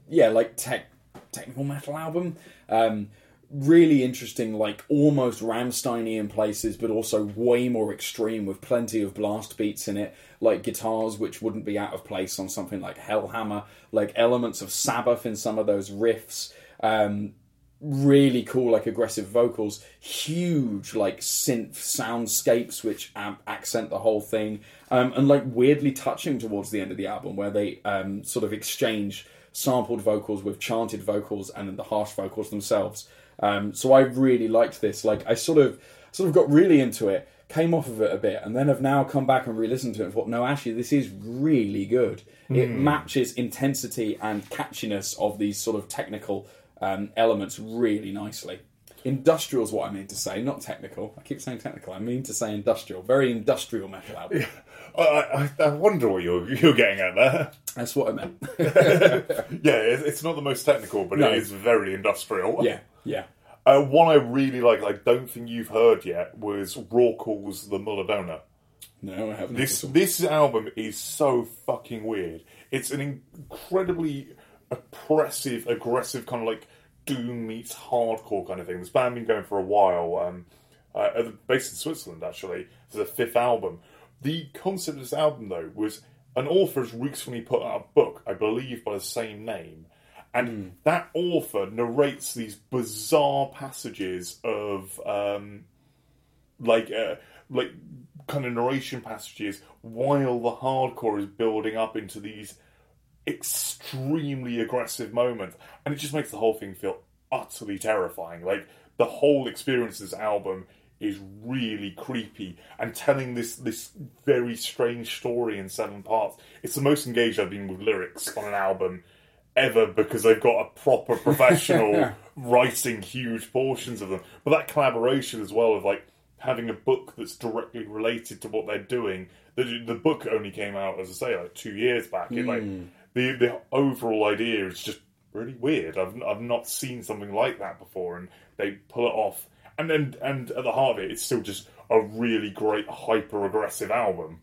yeah, like tech technical metal album. Um, really interesting, like almost Rammsteiny in places, but also way more extreme with plenty of blast beats in it, like guitars which wouldn't be out of place on something like Hellhammer, like elements of Sabbath in some of those riffs. Um, really cool like aggressive vocals huge like synth soundscapes which um, accent the whole thing um, and like weirdly touching towards the end of the album where they um, sort of exchange sampled vocals with chanted vocals and then the harsh vocals themselves. Um, so i really liked this like i sort of sort of got really into it came off of it a bit and then have now come back and re-listened to it and thought no actually this is really good. It matches intensity and catchiness of these sort of technical um, elements really nicely. Industrial is what I mean to say, not technical. I keep saying technical. I mean to say industrial. Very industrial metal album. I, I, I wonder what you're, you're getting at there. That's what I meant. [LAUGHS] [LAUGHS] Yeah, it- it's not the most technical, but No. it is very industrial. yeah, yeah. Uh, one I really like, I don't think you've heard yet, was Rorcal's The Muladona. No, I haven't. This this album is so fucking weird. It's an incredibly oppressive, aggressive kind of like doom meets hardcore kind of thing. This band been going for a while. Um, uh, based in Switzerland, actually. It's the fifth album. The concept of this album, though, was an author has recently put out a book, I believe, by the same name, and that author narrates these bizarre passages of um, like uh, like kind of narration passages while the hardcore is building up into these extremely aggressive moments, and it just makes the whole thing feel utterly terrifying. Like the whole experience of this album is really creepy and telling this this very strange story in seven parts. It's the most engaged I've been with lyrics on an album ever because they've got a proper [LAUGHS] professional writing huge portions of them. But that collaboration as well of like having a book that's directly related to what they're doing. The, the book only came out, as I say, like two years back. It, like hmm. The the overall idea is just really weird. I've I've not seen something like that before, and they pull it off. And then and at the heart of it, it's still just a really great hyper aggressive album.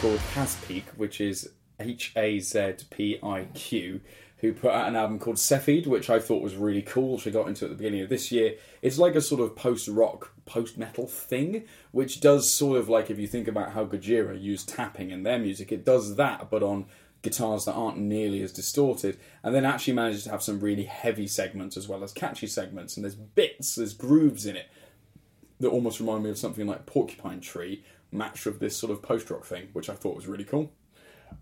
Called Hazpiq, which is H A Z P I Q, who put out an album called Cephid, which I thought was really cool, which I got into at the beginning of this year. It's like a sort of post rock, post metal thing, which does sort of like if you think about how Gojira used tapping in their music, it does that, but on guitars that aren't nearly as distorted, and then actually manages to have some really heavy segments as well as catchy segments, and there's bits, there's grooves in it that almost remind me of something like Porcupine Tree, matched with this sort of post rock thing, which I thought was really cool.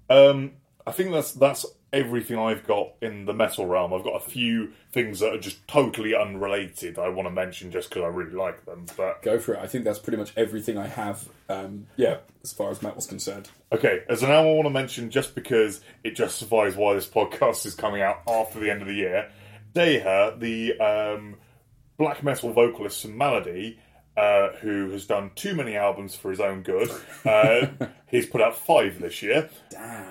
Um, I think that's that's everything I've got in the metal realm. I've got a few things that are just totally unrelated. I want to mention just because I really like them. But Go for it. I think that's pretty much everything I have. Um, yeah, as far as metal's concerned. okay, as an album I want to mention just because it justifies why this podcast is coming out after the end of the year. Deha, the um, black metal vocalist from Maladie, uh, who has done too many albums for his own good. Uh, [LAUGHS] he's put out five this year,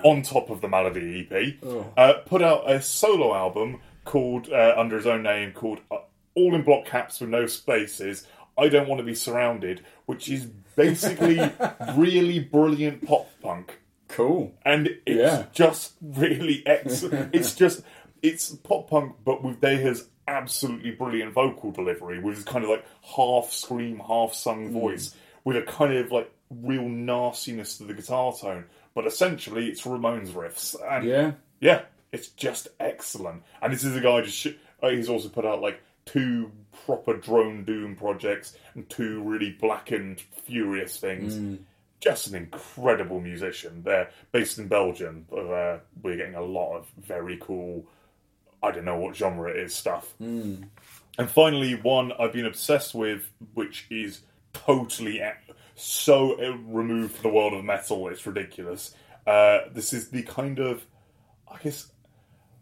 on top of the Maladie EP. Uh, put out a solo album called uh, under his own name called uh, All in Block Caps with No Spaces. I don't want to be surrounded, which is basically [LAUGHS] really brilliant pop punk Cool. and it's Yeah. just really excellent. it's just it's pop punk, but with Deha's absolutely brilliant vocal delivery, with his kind of like half scream, half sung Hmm. voice, with a kind of like real nastiness to the guitar tone. But essentially, it's Ramones riffs, and Yeah. yeah, it's just excellent. And this is a guy just sh- uh, he's also put out like two proper drone doom projects and two really blackened furious things. Just an incredible musician. They're based in Belgium. But, uh, we're getting a lot of very cool. I don't know what genre it is stuff. And finally, one I've been obsessed with, which is totally so removed from the world of metal, it's ridiculous. Uh, this is the kind of, I guess,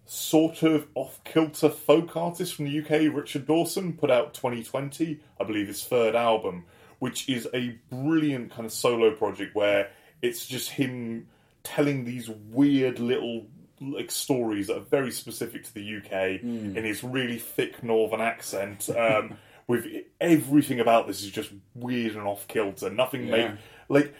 sort of off kilter folk artist from the UK, Richard Dawson, put out 2020, I believe, his third album, which is a brilliant kind of solo project where it's just him telling these weird little like stories that are very specific to the UK in his really thick northern accent. Um, [LAUGHS] with everything about this is just weird and off kilter. Nothing Yeah. made like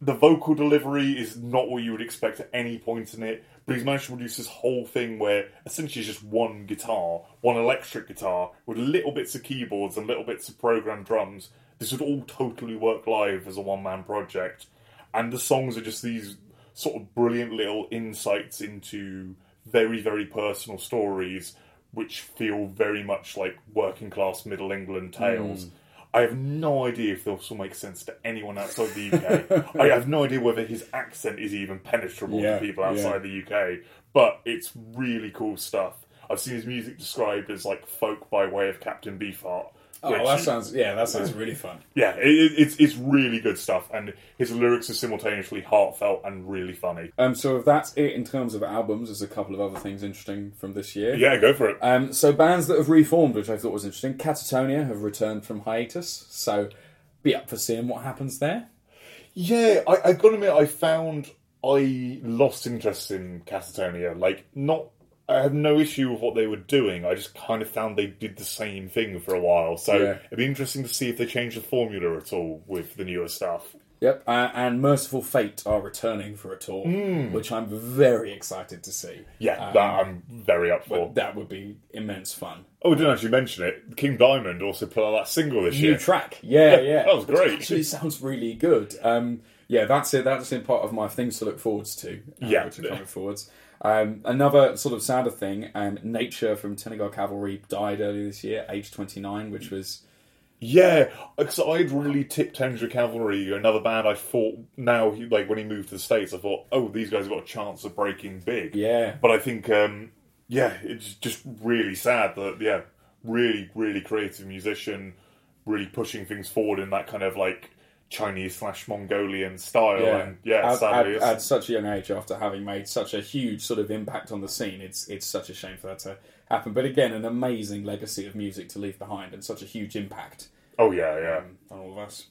the vocal delivery is not what you would expect at any point in it, but he's managed to produce this whole thing where essentially it's just one guitar, one electric guitar, with little bits of keyboards and little bits of programmed drums. This would all totally work live as a one man project. And the songs are just these sort of brilliant little insights into very, very personal stories which feel very much like working class middle England tales. Hmm. I have no idea if this will make sense to anyone outside the UK. [LAUGHS] I have no idea whether his accent is even penetrable Yeah, to people outside the UK, but it's really cool stuff. I've seen his music described as like folk by way of Captain Beefheart. Oh, which- that sounds yeah, that sounds really fun. [LAUGHS] yeah, it, it, it's it's really good stuff, and his lyrics are simultaneously heartfelt and really funny. Um, so if that's it in terms of albums, there's a couple of other things interesting from this year. Yeah, go for it. Um, so bands that have reformed, which I thought was interesting. Katatonia have returned from hiatus, so be up for seeing what happens there. Yeah, I, I gotta admit, I found I lost interest in Katatonia. Like, not. I had no issue with what they were doing. I just kind of found they did the same thing for a while. So Yeah. it'd be interesting to see if they change the formula at all with the newer stuff. Yep, uh, and Mercyful Fate are returning for a tour, which I'm very excited to see. Yeah, Um, that I'm very up for. That would be immense fun. Oh, we didn't actually mention it. King Diamond also put out that single this New year. track, [LAUGHS] yeah, Yeah, yeah, that was great. actually, sounds really good. Um, yeah, that's it. That's in part of my things to look forwards to. uh, Yeah. which are coming forwards. Um, another sort of sadder thing, um, Nature from Tengger Cavalry died earlier this year, age 29, which was Yeah, because I'd really tipped Tengger Cavalry, another band I thought now, he, like when he moved to the States, I thought, oh, these guys have got a chance of breaking big. yeah, But I think, um, yeah, it's just really sad that, yeah, really, really creative musician, really pushing things forward in that kind of like Chinese slash Mongolian style. yeah, And yeah, at, sadly, at, at such a young age, after having made such a huge sort of impact on the scene, it's it's such a shame for that to happen. But again, an amazing legacy of music to leave behind, and such a huge impact oh, yeah, yeah. um, on all of us.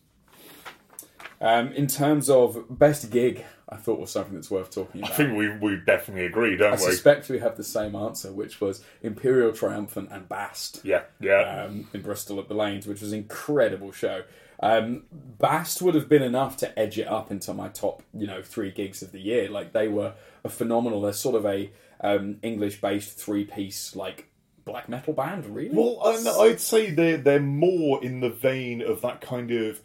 Um, in terms of best gig, I thought was something that's worth talking I think we, we definitely agree, don't I we? suspect we have the same answer, which was Imperial Triumphant and Bast yeah, yeah. um, in Bristol at the Lanes, which was an incredible show. Um, Bast would have been enough to edge it up into my top, you know, three gigs of the year. Like they were a phenomenal. They're sort of a um, English-based three-piece like black metal band, really. Well, I'd say they're they're more in the vein of that kind of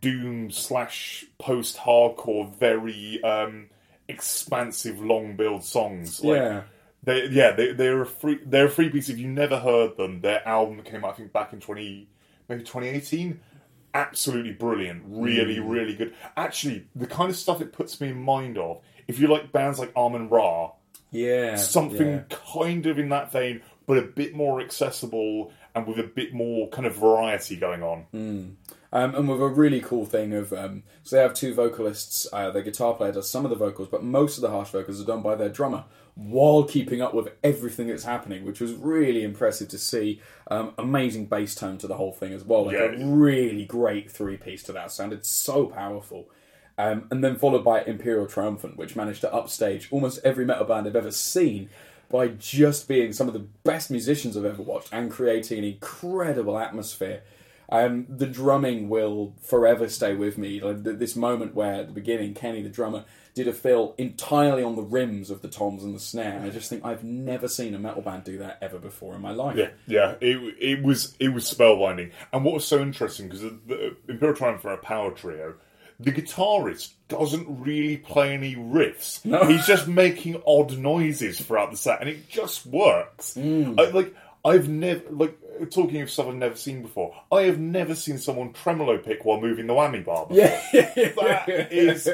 doom slash post hardcore, very um, expansive long build songs. Like, yeah, they, yeah, they, they're a free they're a free piece. If you never heard them, their album came out I think back in twenty maybe twenty eighteen. Absolutely brilliant, really, mm. really good. Actually, the kind of stuff it puts me in mind of. If you like bands like Amenra, yeah, something yeah. kind of in that vein, but a bit more accessible and with a bit more kind of variety going on. Mm. Um, and with a really cool thing of, um, so they have two vocalists. Uh, the guitar player does some of the vocals, but most of the harsh vocals are done by their drummer while keeping up with everything that's happening, which was really impressive to see. Um, amazing bass tone to the whole thing as well, like a Yeah. really great three piece to that. Sounded so powerful. Um, and then followed by Imperial Triumphant, which managed to upstage almost every metal band I've ever seen by just being some of the best musicians I've ever watched and creating an incredible atmosphere. Um, the drumming will forever stay with me. Like th- this moment where at the beginning, Kenny, the drummer, did a fill entirely on the rims of the toms and the snare. I just think I've never seen a metal band do that ever before in my life. Yeah, yeah, it it was it was spellbinding. And what was so interesting because the Imperial Triumph are a power trio. The guitarist doesn't really play any riffs. No. He's just making odd noises throughout the set, and it just works. Mm. I, like I've never like talking of stuff I've never seen before. I have never seen someone tremolo pick while moving the whammy bar. Before. Yeah, [LAUGHS] that is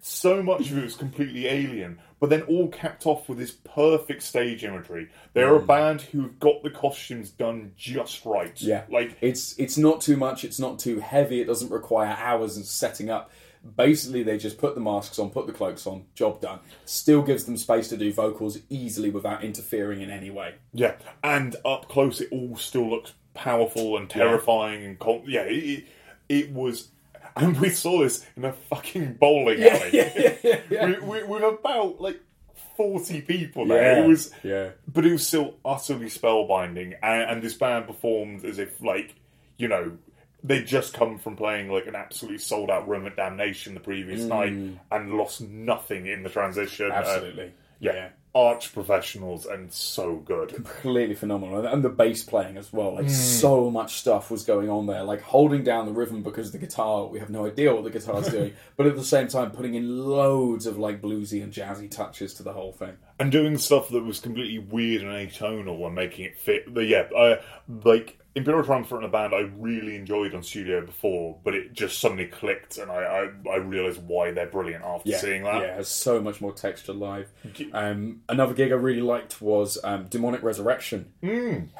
so much of it was completely alien, but then all capped off with this perfect stage imagery. They're a mm. band who've got the costumes done just right. Yeah, like it's it's not too much. It's not too heavy. It doesn't require hours of setting up. Basically, they just put the masks on, put the cloaks on, job done. Still gives them space to do vocals easily without interfering in any way. yeah, and up close, it all still looks powerful and terrifying and con- yeah, it, it, it was. And we saw this in a fucking bowling alley [LAUGHS] yeah, yeah, yeah. with, about like forty people there. It was yeah. but it was still utterly spellbinding and, and this band performed as if like you know they just come from playing like an absolutely sold out room at Damnation the previous night and lost nothing in the transition. Uh, Absolutely. yeah, arch professionals and so good. completely phenomenal, and the bass playing as well. Like so much stuff was going on there, like holding down the rhythm because the guitar. We have no idea what the guitar's doing, [LAUGHS] but at the same time putting in loads of like bluesy and jazzy touches to the whole thing. and doing stuff that was completely weird and atonal and making it fit. But yeah, I, like Imperial Triumvirate in a band I really enjoyed on studio before, but it just suddenly clicked, and I I, I realised why they're brilliant after Yeah, seeing that. yeah, it has so much more texture live. Um, another gig I really liked was um, Demonic Resurrection,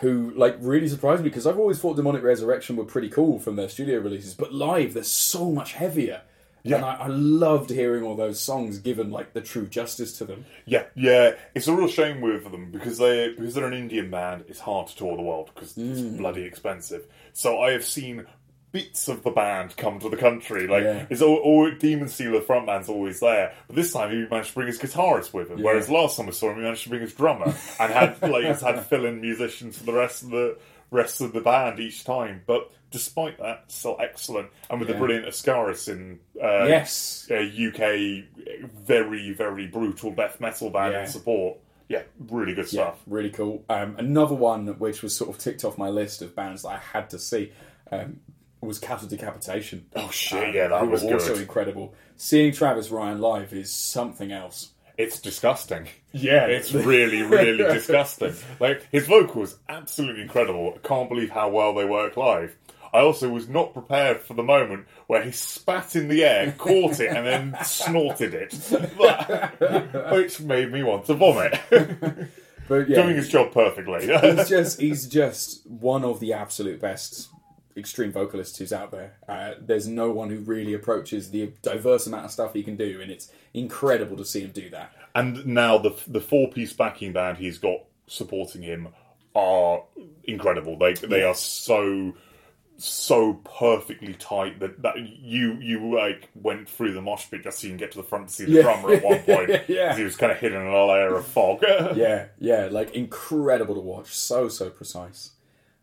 who like really surprised me because I've always thought Demonic Resurrection were pretty cool from their studio releases, but live they're so much heavier. Yeah. And I, I loved hearing all those songs given like the true justice to them. Yeah, yeah, it's a real shame with them because they because they're an Indian band. It's hard to tour the world because it's Mm. bloody expensive. So I have seen bits of the band come to the country. Like Yeah. it's all, all Demonstealer frontman's always there, but this time he managed to bring his guitarist with him. Whereas last time we saw him, he managed to bring his drummer and had like he's had fill-in musicians for the rest of the rest of the band each time. But despite that, still excellent and with the brilliant Ascaris in uh, yes. a UK very very brutal death metal band Yeah. in support. Yeah, really good Yeah, stuff. really cool. Um, another one which was sort of ticked off my list of bands that I had to see um, was Cattle Decapitation. Oh shit, yeah, that was also good. incredible. Seeing Travis Ryan live is something else. It's disgusting. Yeah, It's really, really [LAUGHS] disgusting. Like his vocals, absolutely incredible. I can't believe how well they work live. I also was not prepared for the moment where he spat in the air, caught it, and then [LAUGHS] snorted it, [LAUGHS] which made me want to vomit. [LAUGHS] But yeah, Doing his job perfectly. he's just he's just one of the absolute best extreme vocalists who's out there. Uh, there's no one who really approaches the diverse amount of stuff he can do, and it's incredible to see him do that. And now the the four piece backing band he's got supporting him are incredible. They they are so so perfectly tight that, that you you like went through the mosh pit just so you can get to the front to see the Yeah. drummer at one [LAUGHS] point. yeah, he was kind of hidden in a layer of fog. [LAUGHS] Yeah, yeah, like incredible to watch. So so precise.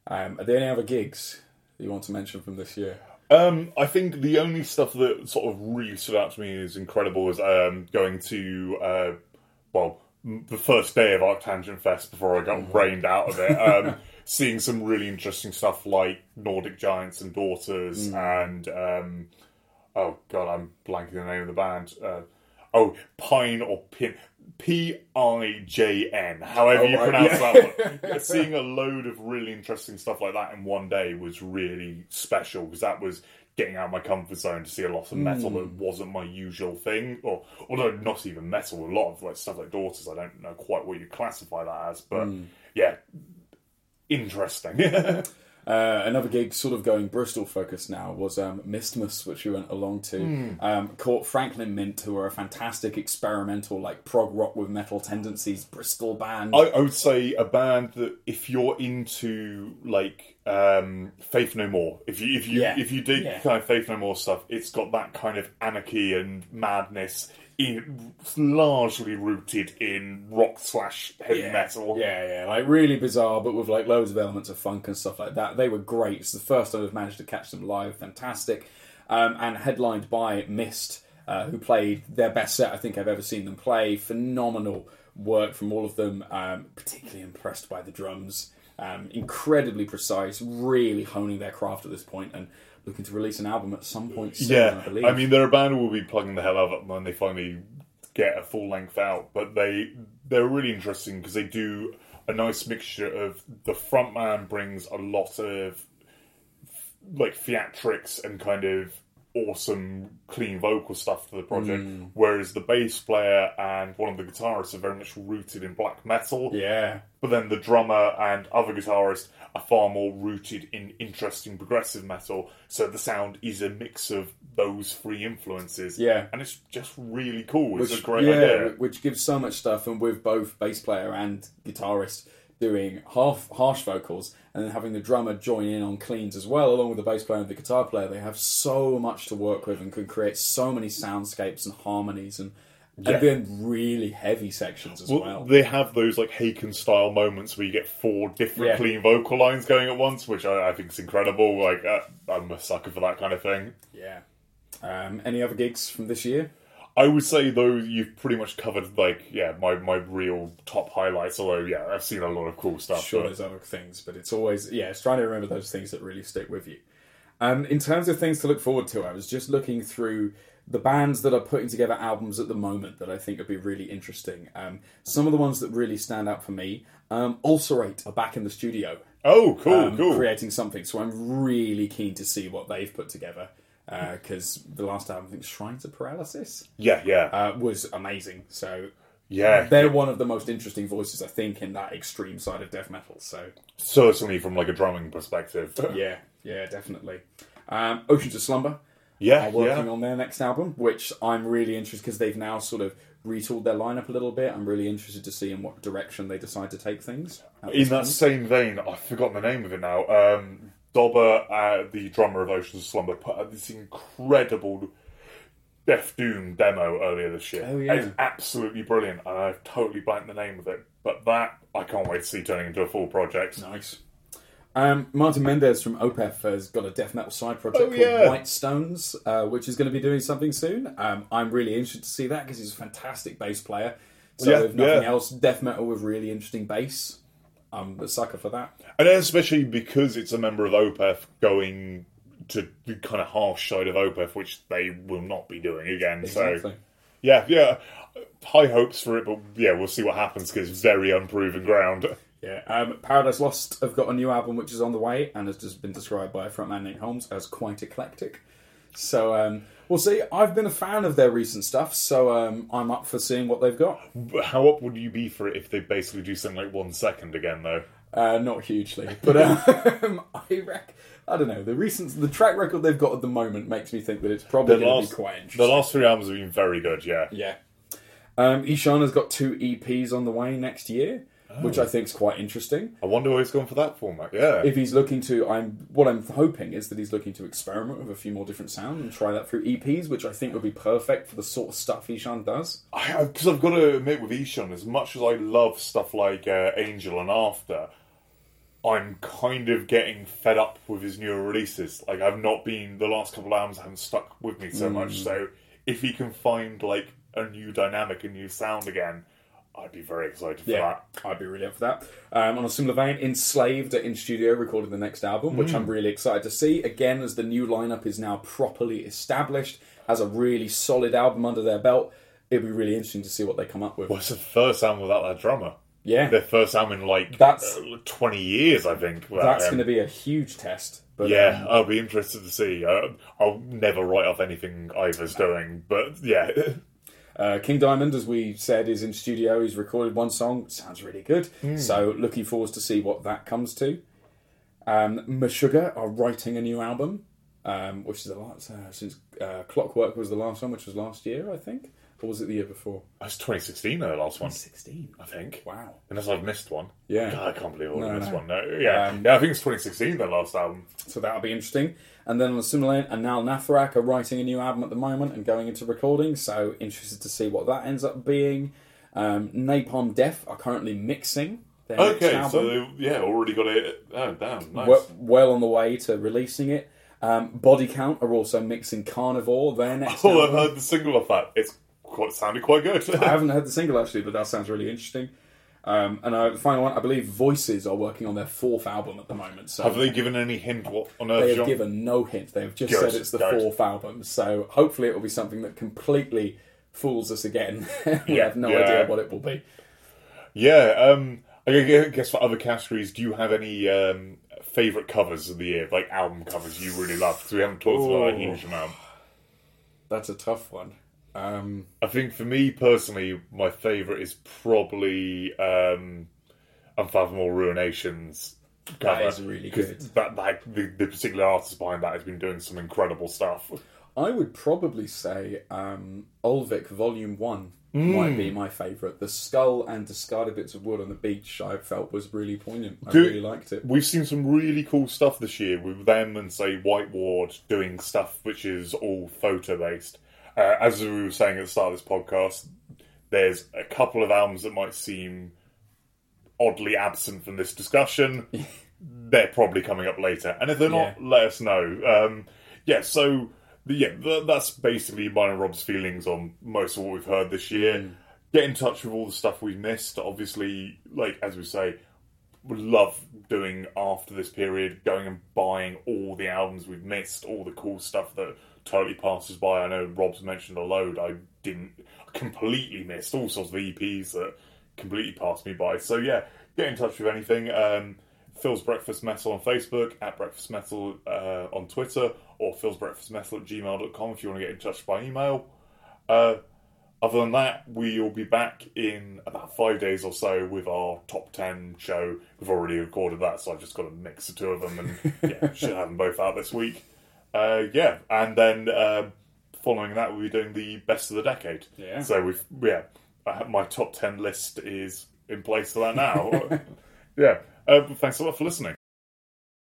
Um, are there any other gigs that you want to mention from this year? Um, I think the only stuff that sort of really stood out to me is incredible is um, going to uh, well the first day of Arctangent Fest before I got rained out of it. [LAUGHS] Seeing some really interesting stuff like Nordic Giants and Daughters and um, oh god, I'm blanking the name of the band. Uh, oh, Pine or Pin. P I J N, however Oh, you right, pronounce yeah. that one. [LAUGHS] Seeing a load of really interesting stuff like that in one day was really special because that was getting out of my comfort zone to see a lot of metal Hmm. that wasn't my usual thing, or although not even metal, a lot of like stuff like Daughters. I don't know quite what you classify that as, but Hmm. yeah, interesting. [LAUGHS] Uh, another gig, sort of going Bristol focused now, was um, Mistmas, which we went along to. Um, caught Franklin Mint, who are a fantastic experimental, like prog rock with metal tendencies, Bristol band. I, I would say a band that if you're into like um, Faith No More, if you if you Yeah. if you dig Yeah. kind of Faith No More stuff, it's got that kind of anarchy and madness, largely rooted in rock slash heavy yeah. metal. Yeah, yeah, like really bizarre, but with like loads of elements of funk and stuff like that. They were great. It's the first time I've managed to catch them live. Fantastic, um, and headlined by Mist, uh, who played their best set I think I've ever seen them play. Phenomenal work from all of them. Um, particularly impressed by the drums. Um, incredibly precise, really honing their craft at this point, and looking to release an album at some point soon. Yeah, I believe. I mean, they're a band will be plugging the hell out of it when they finally get a full length out. But they they're really interesting because they do a nice mixture of the front man brings a lot of like theatrics and kind of awesome clean vocal stuff to the project mm. whereas the bass player and one of the guitarists are very much rooted in black metal yeah, but then the drummer and other guitarists are far more rooted in interesting progressive metal. So the sound is a mix of those three influences. Yeah. And it's just really cool. It's which, a great yeah, idea. which gives so much stuff, and with both bass player and guitarist doing half harsh vocals, and then having the drummer join in on cleans as well, along with the bass player and the guitar player, they have so much to work with and can create so many soundscapes and harmonies and Yeah. and then really heavy sections as well. Well, they have those like Haken style moments where you get four different Yeah. clean vocal lines going at once, which I, I think is incredible. Like uh, I'm a sucker for that kind of thing. yeah. Um, any other gigs from this year? I would say though you've pretty much covered like yeah my my real top highlights. Although yeah, I've seen a lot of cool stuff. Sure, but- there's other things, but it's always yeah, it's trying to remember those things that really stick with you. Um, in terms of things to look forward to, I was just looking through the bands that are putting together albums at the moment that I think would be really interesting. Um, some of the ones that really stand out for me, um, Ulcerate are back in the studio, oh, cool, um, cool. creating something. So I'm really keen to see what they've put together because the last album, I think Shrines of Paralysis, yeah, yeah, uh, was amazing. So yeah. they're one of the most interesting voices, I think, in that extreme side of death metal. So Certainly from like a drumming perspective. [LAUGHS] yeah, yeah, definitely. Um, Uh, Oceans of Slumber yeah, are working yeah. on their next album, which I'm really interested because they've now sort of retooled their lineup a little bit. I'm really interested to see in what direction they decide to take things. In that point. same vein, I've forgotten the name of it now. Um, Dobber, uh, the drummer of Oceans of Slumber, put out this incredible Death Doom demo earlier this year. Oh, yeah. It's absolutely brilliant, and I've totally blanked the name of it. But that, I can't wait to see turning into a full project. Nice. Um, Martin Mendez from Opeth has got a death metal side project Oh, called yeah. White Stones, uh, which is going to be doing something soon. Um, I'm really interested to see that because he's a fantastic bass player. So, Yeah, if nothing yeah. else, death metal with really interesting bass. I'm a sucker for that. And especially because it's a member of Opeth going to the kind of harsh side of Opeth, which they will not be doing again. So, yeah, yeah. High hopes for it, but yeah, we'll see what happens because it's very unproven ground. Yeah, um, Paradise Lost have got a new album which is on the way and has just been described by frontman Nick Holmes as quite eclectic. So um, we'll see. I've been a fan of their recent stuff, so um, I'm up for seeing what they've got. How up would you be for it if they basically do something like one second again, though? Uh, not hugely, but [LAUGHS] um, [LAUGHS] I rec- I don't know. The recent the track record they've got at the moment makes me think that it's probably going to be quite interesting. the last three albums have been very good, yeah. Yeah. Um, Ihsahn has got two EPs on the way next year, which. I think is quite interesting. I wonder why he's gone for that format, yeah. if he's looking to i'm what i'm hoping is that he's looking to experiment with a few more different sounds and try that through eps which i think would be perfect for the sort of stuff Ihsahn does Because I've got to admit, with Ihsahn, as much as I love stuff like uh, Angel and After, I'm kind of getting fed up with his newer releases. Like, I've not been, the last couple of albums haven't stuck with me so much. So, if he can find, like, a new dynamic, a new sound again, I'd be very excited for yeah that. i'd be really up for that um, on a similar vein enslaved in studio recording the next album which i'm really excited to see again as the new lineup is now properly established has a really solid album under their belt it'd be really interesting to see what they come up with Well, it's the first album without that drummer. yeah Their first album in, like, That's- uh, 20 years, I think. that's going to be a huge test but Yeah, um, I'll be interested to see. Uh, I'll never write off anything Ivar's doing, but yeah. [LAUGHS] Uh, King Diamond, as we said, is in studio. He's recorded one song. Sounds really good. So looking forward to see what that comes to. Um, Meshuggah are writing a new album, um, which is the last uh, since uh, Clockwork was the last one, which was last year, I think, or was it the year before? It was 2016, though, the last one. 2016, I think. Wow. Unless I've missed one. Yeah. God, I can't believe I've No, missed no. one. No, yeah. Um, yeah, I think it's 2016, their last album. So that'll be interesting. And then on a similar line, Anaal Nathrakh are writing a new album at the moment and going into recording. So interested to see what that ends up being. Um, Napalm Death are currently mixing their next Okay, album. so they, yeah, already got it. Oh, damn, nice. well, well on the way to releasing it. Um, Body Count are also mixing Carnivore, their next oh, I've heard the single of that. It's quite sounded quite good. I haven't [LAUGHS] heard the single actually, but that sounds really interesting. Um, and uh, the final one, I believe Voices are working on their fourth album at the moment. So have they given any hint what on earth? they have given no hint. They have just said it's the fourth album. So hopefully it will be something that completely fools us again. [LAUGHS] we Yeah, have no yeah. idea what it will be. Yeah, um, I guess for other categories, do you have any um, favourite covers of the year, like album covers you really love? Because we haven't talked about a huge amount. That's a tough one. Um, I think for me personally, my favourite is probably um, Unfathomable Ruinations cover. is really 'Cause good. That, that the, the particular artist behind that has been doing some incredible stuff. I would probably say um, Olvik Volume 1 might be my favourite. The skull and discarded bits of wood on the beach I felt was really poignant. I Do- really liked it. We've seen some really cool stuff this year with them and say White Ward doing stuff which is all photo based. Uh, as we were saying at the start of this podcast, there's a couple of albums that might seem oddly absent from this discussion. [LAUGHS] they're probably coming up later, and if they're not, Yeah. let us know. Um, yeah, so yeah, th- that's basically mine and Rob's feelings on most of what we've heard this year. Get in touch with all the stuff we've missed. Obviously, like as we say, would love doing after this period, going and buying all the albums we've missed, all the cool stuff that totally passes by. I know Rob's mentioned a load. I didn't completely missed all sorts of EPs that completely passed me by. So yeah, get in touch with anything. Um, Phil's Breakfast Metal on Facebook, at Breakfast Metal uh, on Twitter, or Phil's Breakfast Metal at gmail.com if you want to get in touch by email. Uh, other than that, we'll be back in about five days or so with our top 10 show. We've already recorded that, so I've just got to mix the two of them and yeah, [LAUGHS] should have them both out this week. Uh, yeah, and then um following that, we'll be doing the best of the decade. Yeah. So we've, yeah, I my top 10 list is in place for that now. [LAUGHS] yeah. Uh, thanks a lot for listening.